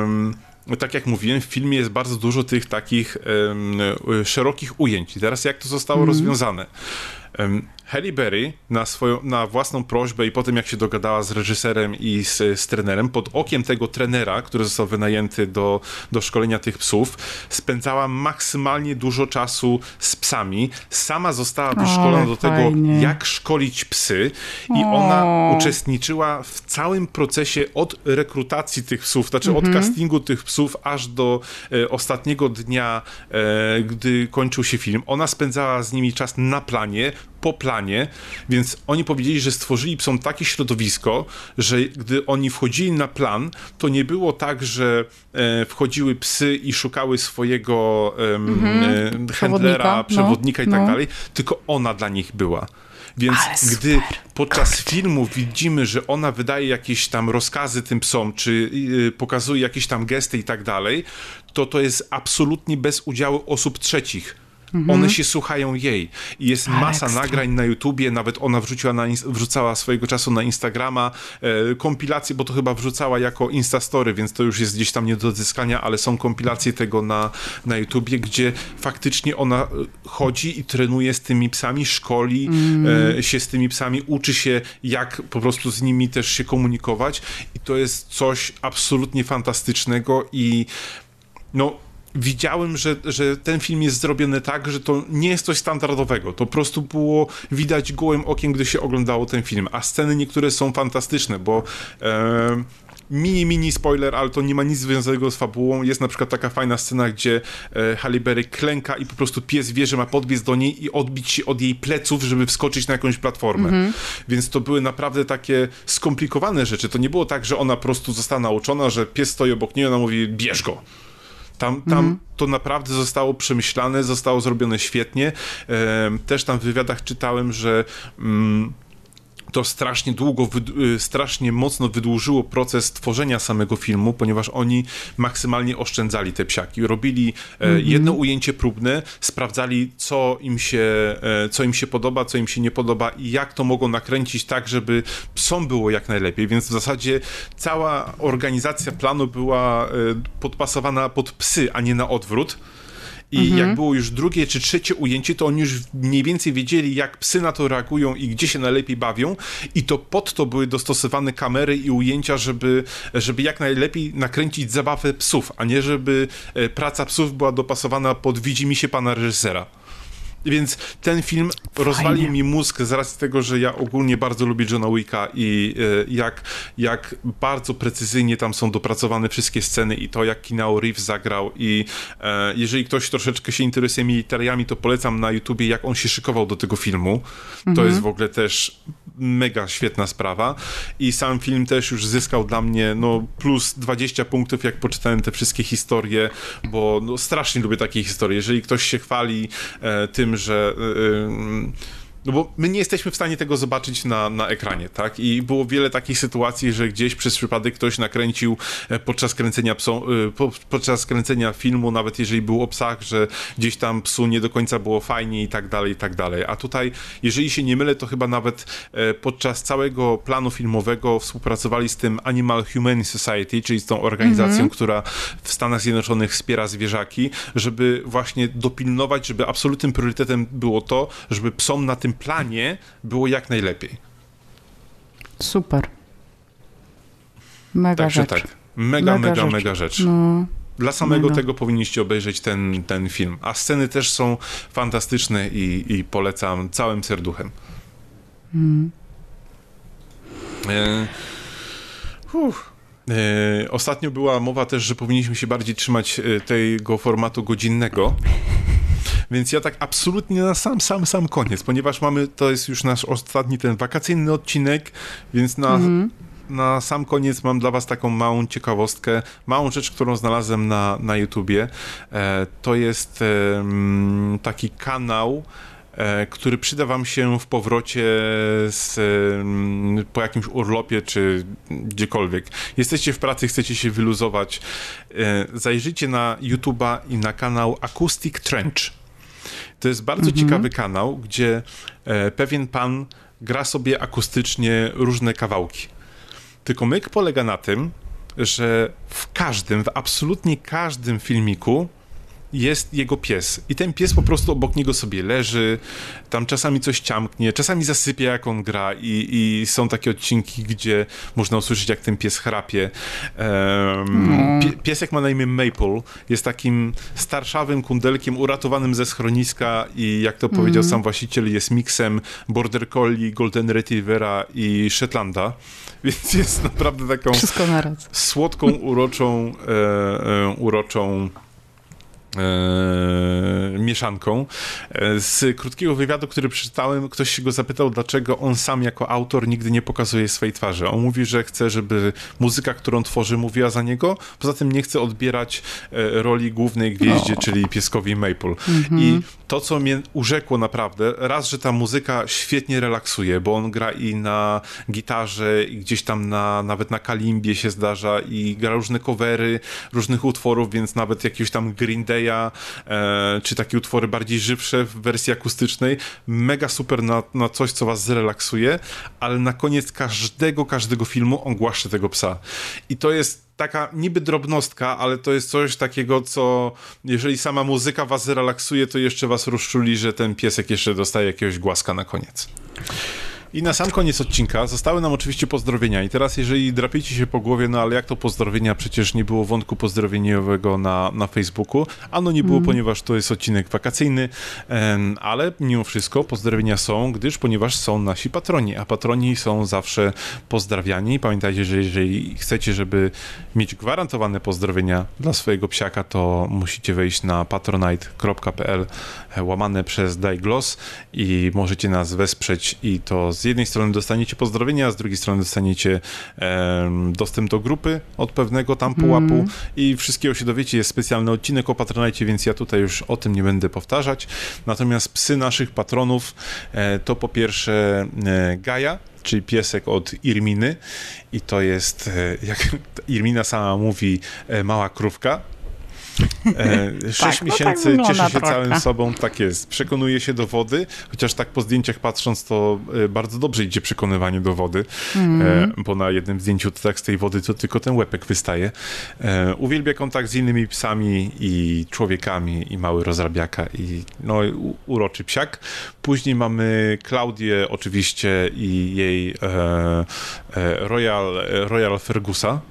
em, tak jak mówiłem, w filmie jest bardzo dużo tych takich e, szerokich ujęć. I teraz jak to zostało rozwiązane? Halle Berry na, swoją, na własną prośbę i potem jak się dogadała z reżyserem i z, z trenerem, pod okiem tego trenera, który został wynajęty do, do szkolenia tych psów, spędzała maksymalnie dużo czasu z psami. Sama została wyszkolona do tego, jak szkolić psy i o. ona uczestniczyła w całym procesie od rekrutacji tych psów, znaczy mhm. od castingu tych psów aż do e, ostatniego dnia, e, gdy kończył się film. Ona spędzała z nimi czas na planie, po planie, więc oni powiedzieli, że stworzyli psom takie środowisko, że gdy oni wchodzili na plan, to nie było tak, że e, wchodziły psy i szukały swojego e, mhm. e, handlera, no. przewodnika no, i tak no. dalej, tylko ona dla nich była. Więc gdy podczas filmu widzimy, że ona wydaje jakieś tam rozkazy tym psom, czy y, pokazuje jakieś tam gesty i tak dalej, to to jest absolutnie bez udziału osób trzecich Mhm. One się słuchają jej. I jest masa ekstra. nagrań na YouTubie, nawet ona wrzuciła na, wrzucała swojego czasu na Instagrama e, kompilacje, bo to chyba wrzucała jako Instastory, więc to już jest gdzieś tam nie do odzyskania, ale są kompilacje tego na, na YouTubie, gdzie faktycznie ona e, chodzi i trenuje z tymi psami, szkoli mm. e, się z tymi psami, uczy się jak po prostu z nimi też się komunikować i to jest coś absolutnie fantastycznego i no widziałem, że, że ten film jest zrobiony tak, że to nie jest coś standardowego. To po prostu było widać gołym okiem, gdy się oglądało ten film. A sceny niektóre są fantastyczne, bo. E, mini, mini spoiler, ale to nie ma nic związanego z fabułą. Jest na przykład taka fajna scena, gdzie e, klęka i po prostu pies wie, że ma podbiec do niej i odbić się od jej pleców, żeby wskoczyć na jakąś platformę. Mm -hmm. Więc to były naprawdę takie skomplikowane rzeczy. To nie było tak, że ona po prostu została nauczona, że pies stoi obok niej i ona mówi, bierz go tam, tam mm. to naprawdę zostało przemyślane, zostało zrobione świetnie. Też tam w wywiadach czytałem, że. Mm, to strasznie długo, y, strasznie mocno wydłużyło proces tworzenia samego filmu, ponieważ oni maksymalnie oszczędzali te psiaki. Robili mm -hmm. jedno ujęcie próbne, sprawdzali, co im, się, e, co im się podoba, co im się nie podoba i jak to mogą nakręcić tak, żeby psom było jak najlepiej. Więc w zasadzie cała organizacja planu była e, podpasowana pod psy, a nie na odwrót. I mhm. jak było już drugie czy trzecie ujęcie, to oni już mniej więcej wiedzieli, jak psy na to reagują i gdzie się najlepiej bawią. I to pod to były dostosowane kamery i ujęcia, żeby, żeby jak najlepiej nakręcić zabawę psów, a nie żeby e, praca psów była dopasowana pod widzi mi się pana reżysera. Więc ten film Fajnie. rozwalił mi mózg z racji tego, że ja ogólnie bardzo lubię Johna Wicka i e, jak, jak bardzo precyzyjnie tam są dopracowane wszystkie sceny i to, jak Kinao Reeves zagrał i e, jeżeli ktoś troszeczkę się interesuje militariami, to polecam na YouTubie, jak on się szykował do tego filmu. Mhm. To jest w ogóle też mega świetna sprawa i sam film też już zyskał dla mnie no plus 20 punktów, jak poczytałem te wszystkie historie, bo no, strasznie lubię takie historie. Jeżeli ktoś się chwali e, tym, że e, no bo my nie jesteśmy w stanie tego zobaczyć na, na ekranie, tak? I było wiele takich sytuacji, że gdzieś przez przypadek ktoś nakręcił e, podczas kręcenia e, podczas kręcenia filmu, nawet jeżeli był o psach, że gdzieś tam psu nie do końca było fajnie i tak dalej, i tak dalej. A tutaj, jeżeli się nie mylę, to chyba nawet e, podczas całego planu filmowego współpracowali z tym Animal Humane Society, czyli z tą organizacją, mm -hmm. która w Stanach Zjednoczonych wspiera zwierzaki, żeby właśnie dopilnować, żeby absolutnym priorytetem było to, żeby psom na tym tym planie było jak najlepiej. Super. Mega Także rzecz. tak, mega, mega, mega rzecz. Mega rzecz. No. Dla samego mega. tego powinniście obejrzeć ten, ten film. A sceny też są fantastyczne i, i polecam całym serduchem. Mm. E, e, ostatnio była mowa też, że powinniśmy się bardziej trzymać e, tego formatu godzinnego. Więc ja tak absolutnie na sam, sam, sam koniec, ponieważ mamy, to jest już nasz ostatni ten wakacyjny odcinek, więc na, mhm. na sam koniec mam dla was taką małą ciekawostkę, małą rzecz, którą znalazłem na, na YouTubie. E, to jest e, taki kanał, e, który przyda wam się w powrocie z, po jakimś urlopie czy gdziekolwiek. Jesteście w pracy, chcecie się wyluzować, e, zajrzyjcie na YouTube'a i na kanał Acoustic Trench. To jest bardzo mhm. ciekawy kanał, gdzie e, pewien pan gra sobie akustycznie różne kawałki. Tylko myk polega na tym, że w każdym, w absolutnie każdym filmiku jest jego pies. I ten pies po prostu obok niego sobie leży, tam czasami coś ciamknie, czasami zasypia jak on gra. I, i są takie odcinki, gdzie można usłyszeć jak ten pies chrapie. Um, pie, piesek ma na imię Maple, jest takim starszawym kundelkiem uratowanym ze schroniska i jak to powiedział sam właściciel, jest miksem Border Collie, Golden Retrievera i Shetlanda, więc jest naprawdę taką słodką, uroczą, e, e, uroczą e, mieszanką. E, Z krótkiego wywiadu, który przeczytałem, ktoś się go zapytał, dlaczego on sam jako autor nigdy nie pokazuje swojej twarzy. On mówi, że chce, żeby muzyka, którą tworzy, mówiła za niego. Poza tym nie chce odbierać e, roli głównej gwieździe, czyli pieskowi Maple. I to, co mnie urzekło naprawdę, raz, że ta muzyka świetnie relaksuje, bo on gra i na gitarze, i gdzieś tam na, nawet na kalimbie się zdarza i gra różne covery różnych utworów, więc nawet jakiegoś tam Green Day'a, e, czy takie utwory bardziej żywsze w wersji akustycznej, mega super na, na coś, co was zrelaksuje, ale na koniec każdego, każdego filmu on głaszcze tego psa. I to jest taka niby drobnostka, ale to jest coś takiego, co jeżeli sama muzyka was zrelaksuje, to jeszcze was rozczuli, że ten piesek jeszcze dostaje jakiegoś głaska na koniec. I na sam koniec odcinka zostały nam oczywiście pozdrowienia. I teraz, jeżeli drapiecie się po głowie, no ale jak to pozdrowienia? Przecież nie było wątku pozdrowieniowego na, na Facebooku. Ano nie było, ponieważ to jest odcinek wakacyjny, em, ale mimo wszystko pozdrowienia są, gdyż ponieważ są nasi patroni, a patroni są zawsze pozdrawiani. Pamiętajcie, że jeżeli chcecie, żeby mieć gwarantowane pozdrowienia dla swojego psiaka, to musicie wejść na patronite.pl łamane przez Daiglos i możecie nas wesprzeć i to z jednej strony dostaniecie pozdrowienia, a z drugiej strony dostaniecie em, dostęp do grupy od pewnego tam pułapu i wszystkiego się dowiecie. Jest specjalny odcinek o Patronite, więc ja tutaj już o tym nie będę powtarzać. Natomiast psy naszych patronów e, to po pierwsze e, Gaja, czyli piesek od Irminy i to jest, e, jak Irmina sama mówi, e, mała krówka. E, Sześć Tak, no tak miesięcy wygląda cieszy się trochę. całym sobą, tak jest. Przekonuje się do wody, chociaż tak po zdjęciach patrząc, to e, bardzo dobrze idzie przekonywanie do wody, e, bo na jednym zdjęciu to tak z tej wody to tylko ten łepek wystaje. Uwielbia kontakt z innymi psami i człowiekami i mały rozrabiaka i no uroczy psiak. Później mamy Klaudię oczywiście i jej e, e, Royal, Royal Fergusa.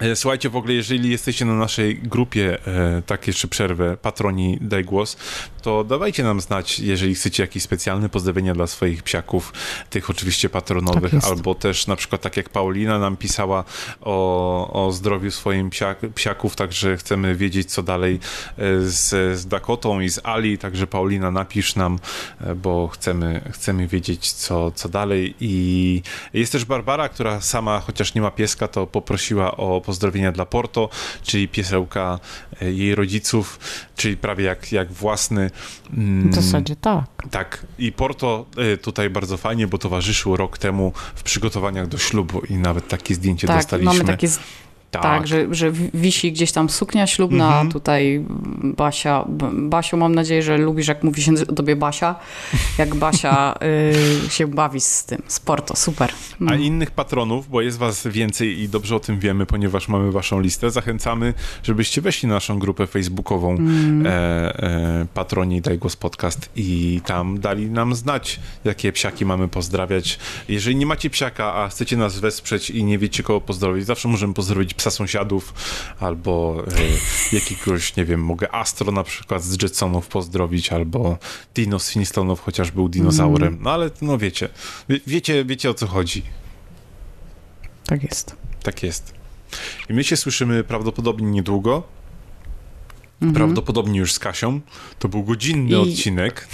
E, Słuchajcie, w ogóle, jeżeli jesteście na naszej grupie, e, tak jeszcze przerwę, patroni Daj Głos, to dawajcie nam znać, jeżeli chcecie jakieś specjalne pozdrowienia dla swoich psiaków, tych oczywiście patronowych, Tak albo też na przykład tak jak Paulina nam pisała o, o zdrowiu swoim psiak, psiaków, także chcemy wiedzieć, co dalej e, z, z Dakotą i z Ali, także Paulina napisz nam, e, bo chcemy, chcemy wiedzieć, co, co dalej i jest też Barbara, która sama, chociaż nie ma pieska, to poprosiła o pozdrowienia dla Porto, czyli piesełka e, jej rodziców, czyli prawie jak, jak własny. Mm, W zasadzie tak. tak, i Porto e, tutaj bardzo fajnie, bo towarzyszył rok temu w przygotowaniach do ślubu i nawet takie zdjęcie Tak, dostaliśmy. mamy takie z- Tak, że, że wisi gdzieś tam suknia ślubna, Mhm. tutaj Basia, Basiu, mam nadzieję, że lubisz, jak mówi się o tobie Basia, jak Basia y, się bawi z tym, sporto, super. No. A innych patronów, bo jest was więcej i dobrze o tym wiemy, ponieważ mamy waszą listę, zachęcamy, żebyście weszli na naszą grupę facebookową Mm. e, e, Patroni Daj Głos Podcast i tam dali nam znać, jakie psiaki mamy pozdrawiać. Jeżeli nie macie psiaka, a chcecie nas wesprzeć i nie wiecie kogo pozdrowić, zawsze możemy pozdrowić psa sąsiadów albo e, jakiegoś, nie wiem, mogę Astro na przykład z Jetsonów pozdrowić, albo Dino z Finistonów, chociaż był dinozaurem. No ale no wiecie, wie, wiecie, wiecie o co chodzi. Tak jest. Tak jest. I my się słyszymy prawdopodobnie niedługo. Mhm. Prawdopodobnie już z Kasią. To był godzinny I- odcinek.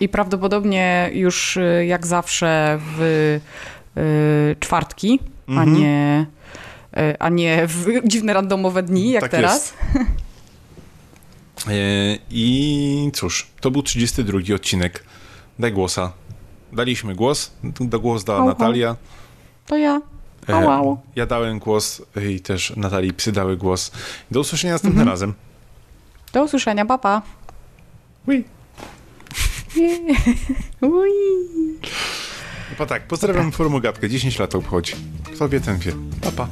I prawdopodobnie już y, jak zawsze w y, czwartki, a Mhm. nie y, a nie w dziwne randomowe dni, jak Tak teraz. E, I cóż, to był 32 odcinek. Daj głosa. Daliśmy głos. Do głos dała. Natalia. To ja. E, Au, au. Ja dałem głos i też Natalii psy dały głos. Do usłyszenia następnym Mhm. razem. Do usłyszenia, papa. Ui. Ui. No tak, pozdrawiam formogatkę. 10 lat obchodzi. Kto wie, ten wie. Pa, pa.